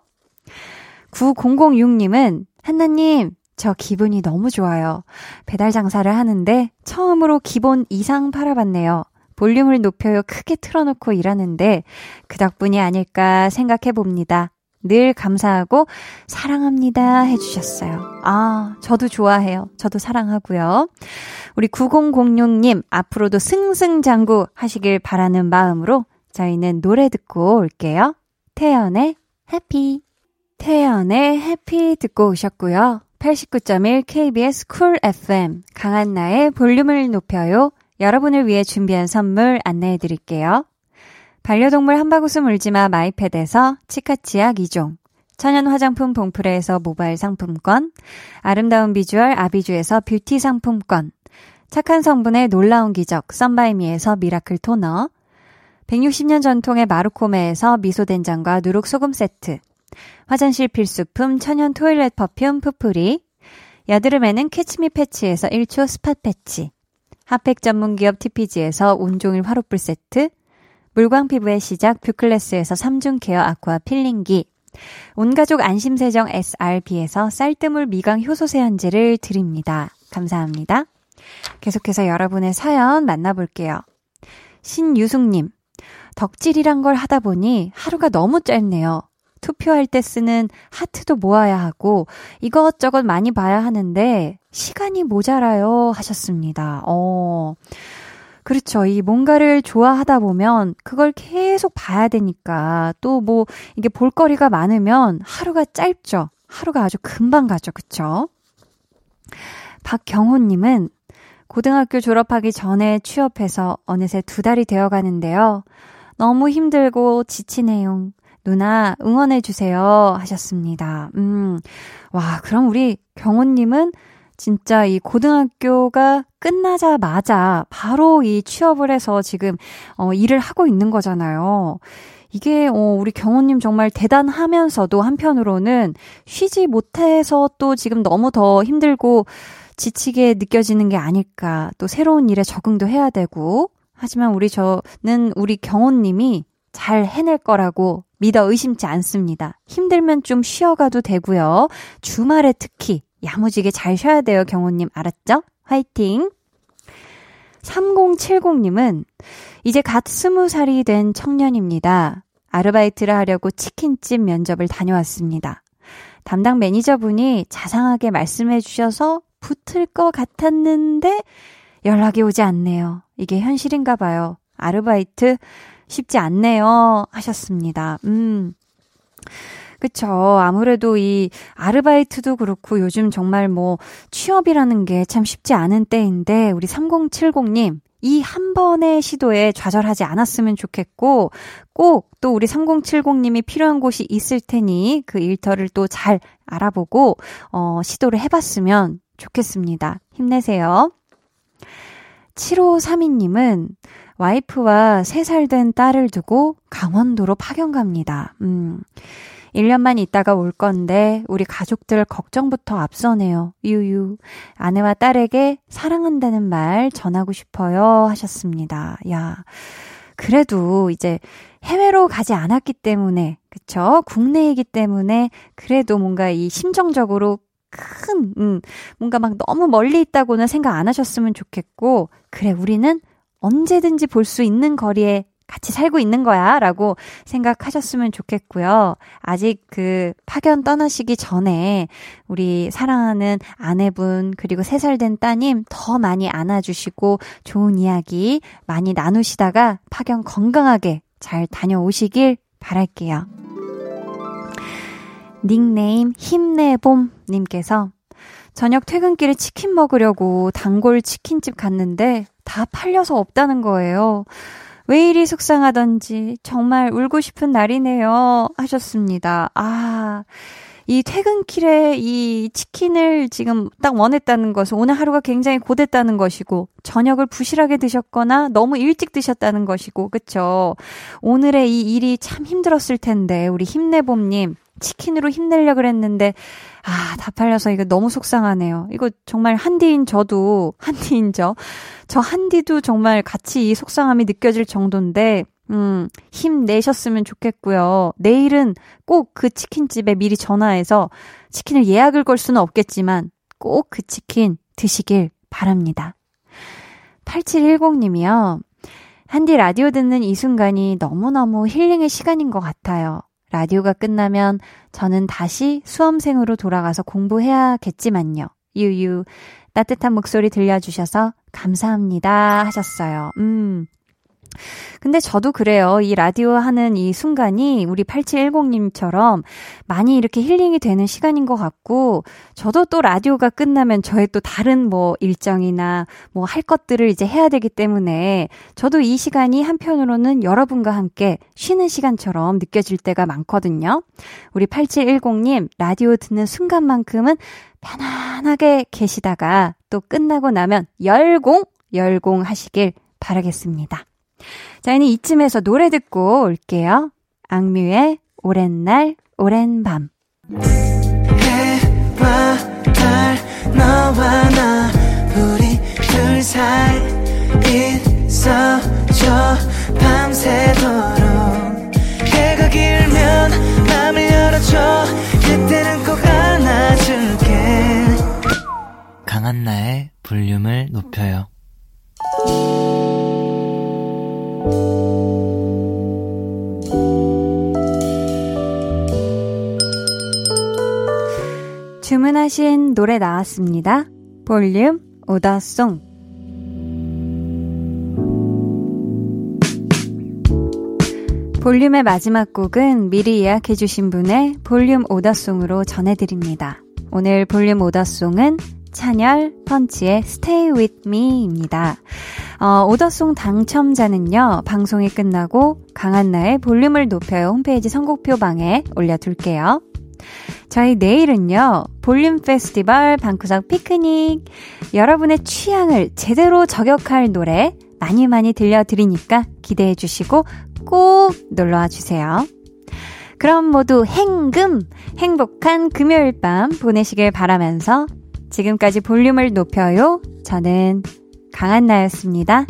9006님은 한나님 저 기분이 너무 좋아요. 배달 장사를 하는데 처음으로 기본 이상 팔아봤네요. 볼륨을 높여요 크게 틀어놓고 일하는데 그 덕분이 아닐까 생각해 봅니다. 늘 감사하고 사랑합니다 해주셨어요. 아, 저도 좋아해요. 저도 사랑하고요. 우리 9006님 앞으로도 승승장구 하시길 바라는 마음으로 저희는 노래 듣고 올게요. 태연의 해피. 태연의 해피 듣고 오셨고요. 89.1 KBS 쿨 FM 강한나의 볼륨을 높여요. 여러분을 위해 준비한 선물 안내해 드릴게요. 반려동물 한바구음 울지마 마이패드에서 치카치약 2종, 천연 화장품 봉프레에서 모바일 상품권, 아름다운 비주얼 아비주에서 뷰티 상품권, 착한 성분의 놀라운 기적 썬바이미에서 미라클 토너, 160년 전통의 마루코메에서 미소된장과 누룩소금 세트, 화장실 필수품 천연 토일렛 퍼퓸 푸프리, 여드름에는 캐치미 패치에서 1초 스팟 패치, 핫팩 전문 기업 TPG에서 온종일 화롯불 세트, 물광 피부의 시작 뷰클래스에서 3중 케어 아쿠아 필링기, 온가족 안심세정 SRB에서 쌀뜨물 미강 효소 세안제를 드립니다. 감사합니다. 계속해서 여러분의 사연 만나볼게요. 신유숙님, 덕질이란 걸 하다 보니 하루가 너무 짧네요. 투표할 때 쓰는 하트도 모아야 하고 이것저것 많이 봐야 하는데 시간이 모자라요 하셨습니다. 어. 그렇죠. 이 뭔가를 좋아하다 보면 그걸 계속 봐야 되니까 또 뭐 이게 볼거리가 많으면 하루가 짧죠. 하루가 아주 금방 가죠. 그쵸? 박경호님은 고등학교 졸업하기 전에 취업해서 어느새 두 달이 되어 가는데요. 너무 힘들고 지치네요. 누나 응원해 주세요. 하셨습니다. 음, 와, 그럼 우리 경호님은 진짜 이 고등학교가 끝나자마자 바로 이 취업을 해서 지금 어, 일을 하고 있는 거잖아요. 이게 어, 우리 경호님 정말 대단하면서도 한편으로는 쉬지 못해서 또 지금 너무 더 힘들고 지치게 느껴지는 게 아닐까. 또 새로운 일에 적응도 해야 되고. 하지만 우리 저는 우리 경호님이 잘 해낼 거라고 믿어 의심치 않습니다. 힘들면 좀 쉬어가도 되고요. 주말에 특히 야무지게 잘 쉬어야 돼요, 경호님. 알았죠? 화이팅! 3070님은 이제 갓 스무 살이 된 청년입니다. 아르바이트를 하려고 치킨집 면접을 다녀왔습니다. 담당 매니저분이 자상하게 말씀해 주셔서 붙을 것 같았는데 연락이 오지 않네요. 이게 현실인가 봐요. 아르바이트 쉽지 않네요. 하셨습니다. 음. 그쵸. 아무래도 이 아르바이트도 그렇고 요즘 정말 뭐 취업이라는 게 참 쉽지 않은 때인데 우리 3070님 이한 번의 시도에 좌절하지 않았으면 좋겠고 꼭 또 우리 3070님이 필요한 곳이 있을 테니 그 일터를 또 잘 알아보고 어 시도를 해봤으면 좋겠습니다. 힘내세요. 7532님은 와이프와 3살 된 딸을 두고 강원도로 파견 갑니다. 음. 1년만 있다가 올 건데 우리 가족들 걱정부터 앞서네요. 유유. 아내와 딸에게 사랑한다는 말 전하고 싶어요 하셨습니다. 야. 그래도 이제 해외로 가지 않았기 때문에 그쵸? 국내이기 때문에 그래도 뭔가 이 심정적으로 큰, 음, 뭔가 막 너무 멀리 있다고는 생각 안 하셨으면 좋겠고, 그래, 우리는 언제든지 볼 수 있는 거리에 같이 살고 있는 거야 라고 생각하셨으면 좋겠고요. 아직 그 파견 떠나시기 전에 우리 사랑하는 아내분 그리고 3살 된 따님 더 많이 안아주시고 좋은 이야기 많이 나누시다가 파견 건강하게 잘 다녀오시길 바랄게요. 닉네임 힘내봄님께서 저녁 퇴근길에 치킨 먹으려고 단골 치킨집 갔는데 다 팔려서 없다는 거예요. 왜 이리 속상하던지 정말 울고 싶은 날이네요. 하셨습니다. 아, 이 퇴근길에 이 치킨을 지금 딱 원했다는 것은 오늘 하루가 굉장히 고됐다는 것이고, 저녁을 부실하게 드셨거나 너무 일찍 드셨다는 것이고, 그쵸? 오늘의 이 일이 참 힘들었을 텐데, 우리 힘내봄님, 치킨으로 힘내려 그랬는데, 아, 다 팔려서 이거 너무 속상하네요. 이거 정말 한디인 저도, (laughs) 한디인 저, 저 한디도 정말 같이 이 속상함이 느껴질 정도인데, 음, 힘내셨으면 좋겠고요. 내일은 꼭 그 치킨집에 미리 전화해서 치킨을 예약을 걸 수는 없겠지만 꼭 그 치킨 드시길 바랍니다. 8710님이요. 한디 라디오 듣는 이 순간이 너무너무 힐링의 시간인 것 같아요. 라디오가 끝나면 저는 다시 수험생으로 돌아가서 공부해야겠지만요. 유유. 따뜻한 목소리 들려주셔서 감사합니다. 하셨어요. 음. 근데 저도 그래요. 이 라디오 하는 이 순간이 우리 8710님처럼 많이 이렇게 힐링이 되는 시간인 것 같고, 저도 또 라디오가 끝나면 저의 또 다른 뭐 일정이나 뭐 할 것들을 이제 해야 되기 때문에 저도 이 시간이 한편으로는 여러분과 함께 쉬는 시간처럼 느껴질 때가 많거든요. 우리 8710님, 라디오 듣는 순간만큼은 편안하게 계시다가 또 끝나고 나면 열공, 열공 하시길 바라겠습니다. 자, 이는 이쯤에서 노래 듣고 올게요. 악뮤의 오랜 날, 오랜 밤. 해와 달 너와 나 우리 둘 사이 있어줘 밤새도록 해가 길면 맘을 열어줘 그때는 꼭 안아줄게 강한 나의 볼륨을 높여요. 주문하신 노래 나왔습니다. 볼륨 오더송. 볼륨의 마지막 곡은 미리 예약해주신 분의 볼륨 오더송으로 전해드립니다. 오늘 볼륨 오더송은 찬열 펀치의 Stay With Me입니다. 어, 오더송 당첨자는요, 방송이 끝나고 강한나의 볼륨을 높여요 홈페이지 선곡표 방에 올려둘게요. 저희 내일은요, 볼륨 페스티벌 방구석 피크닉. 여러분의 취향을 제대로 저격할 노래 많이 많이 들려드리니까 기대해 주시고 꼭 놀러와 주세요. 그럼 모두 행금! 행복한 금요일 밤 보내시길 바라면서 지금까지 볼륨을 높여요. 저는 강한나였습니다.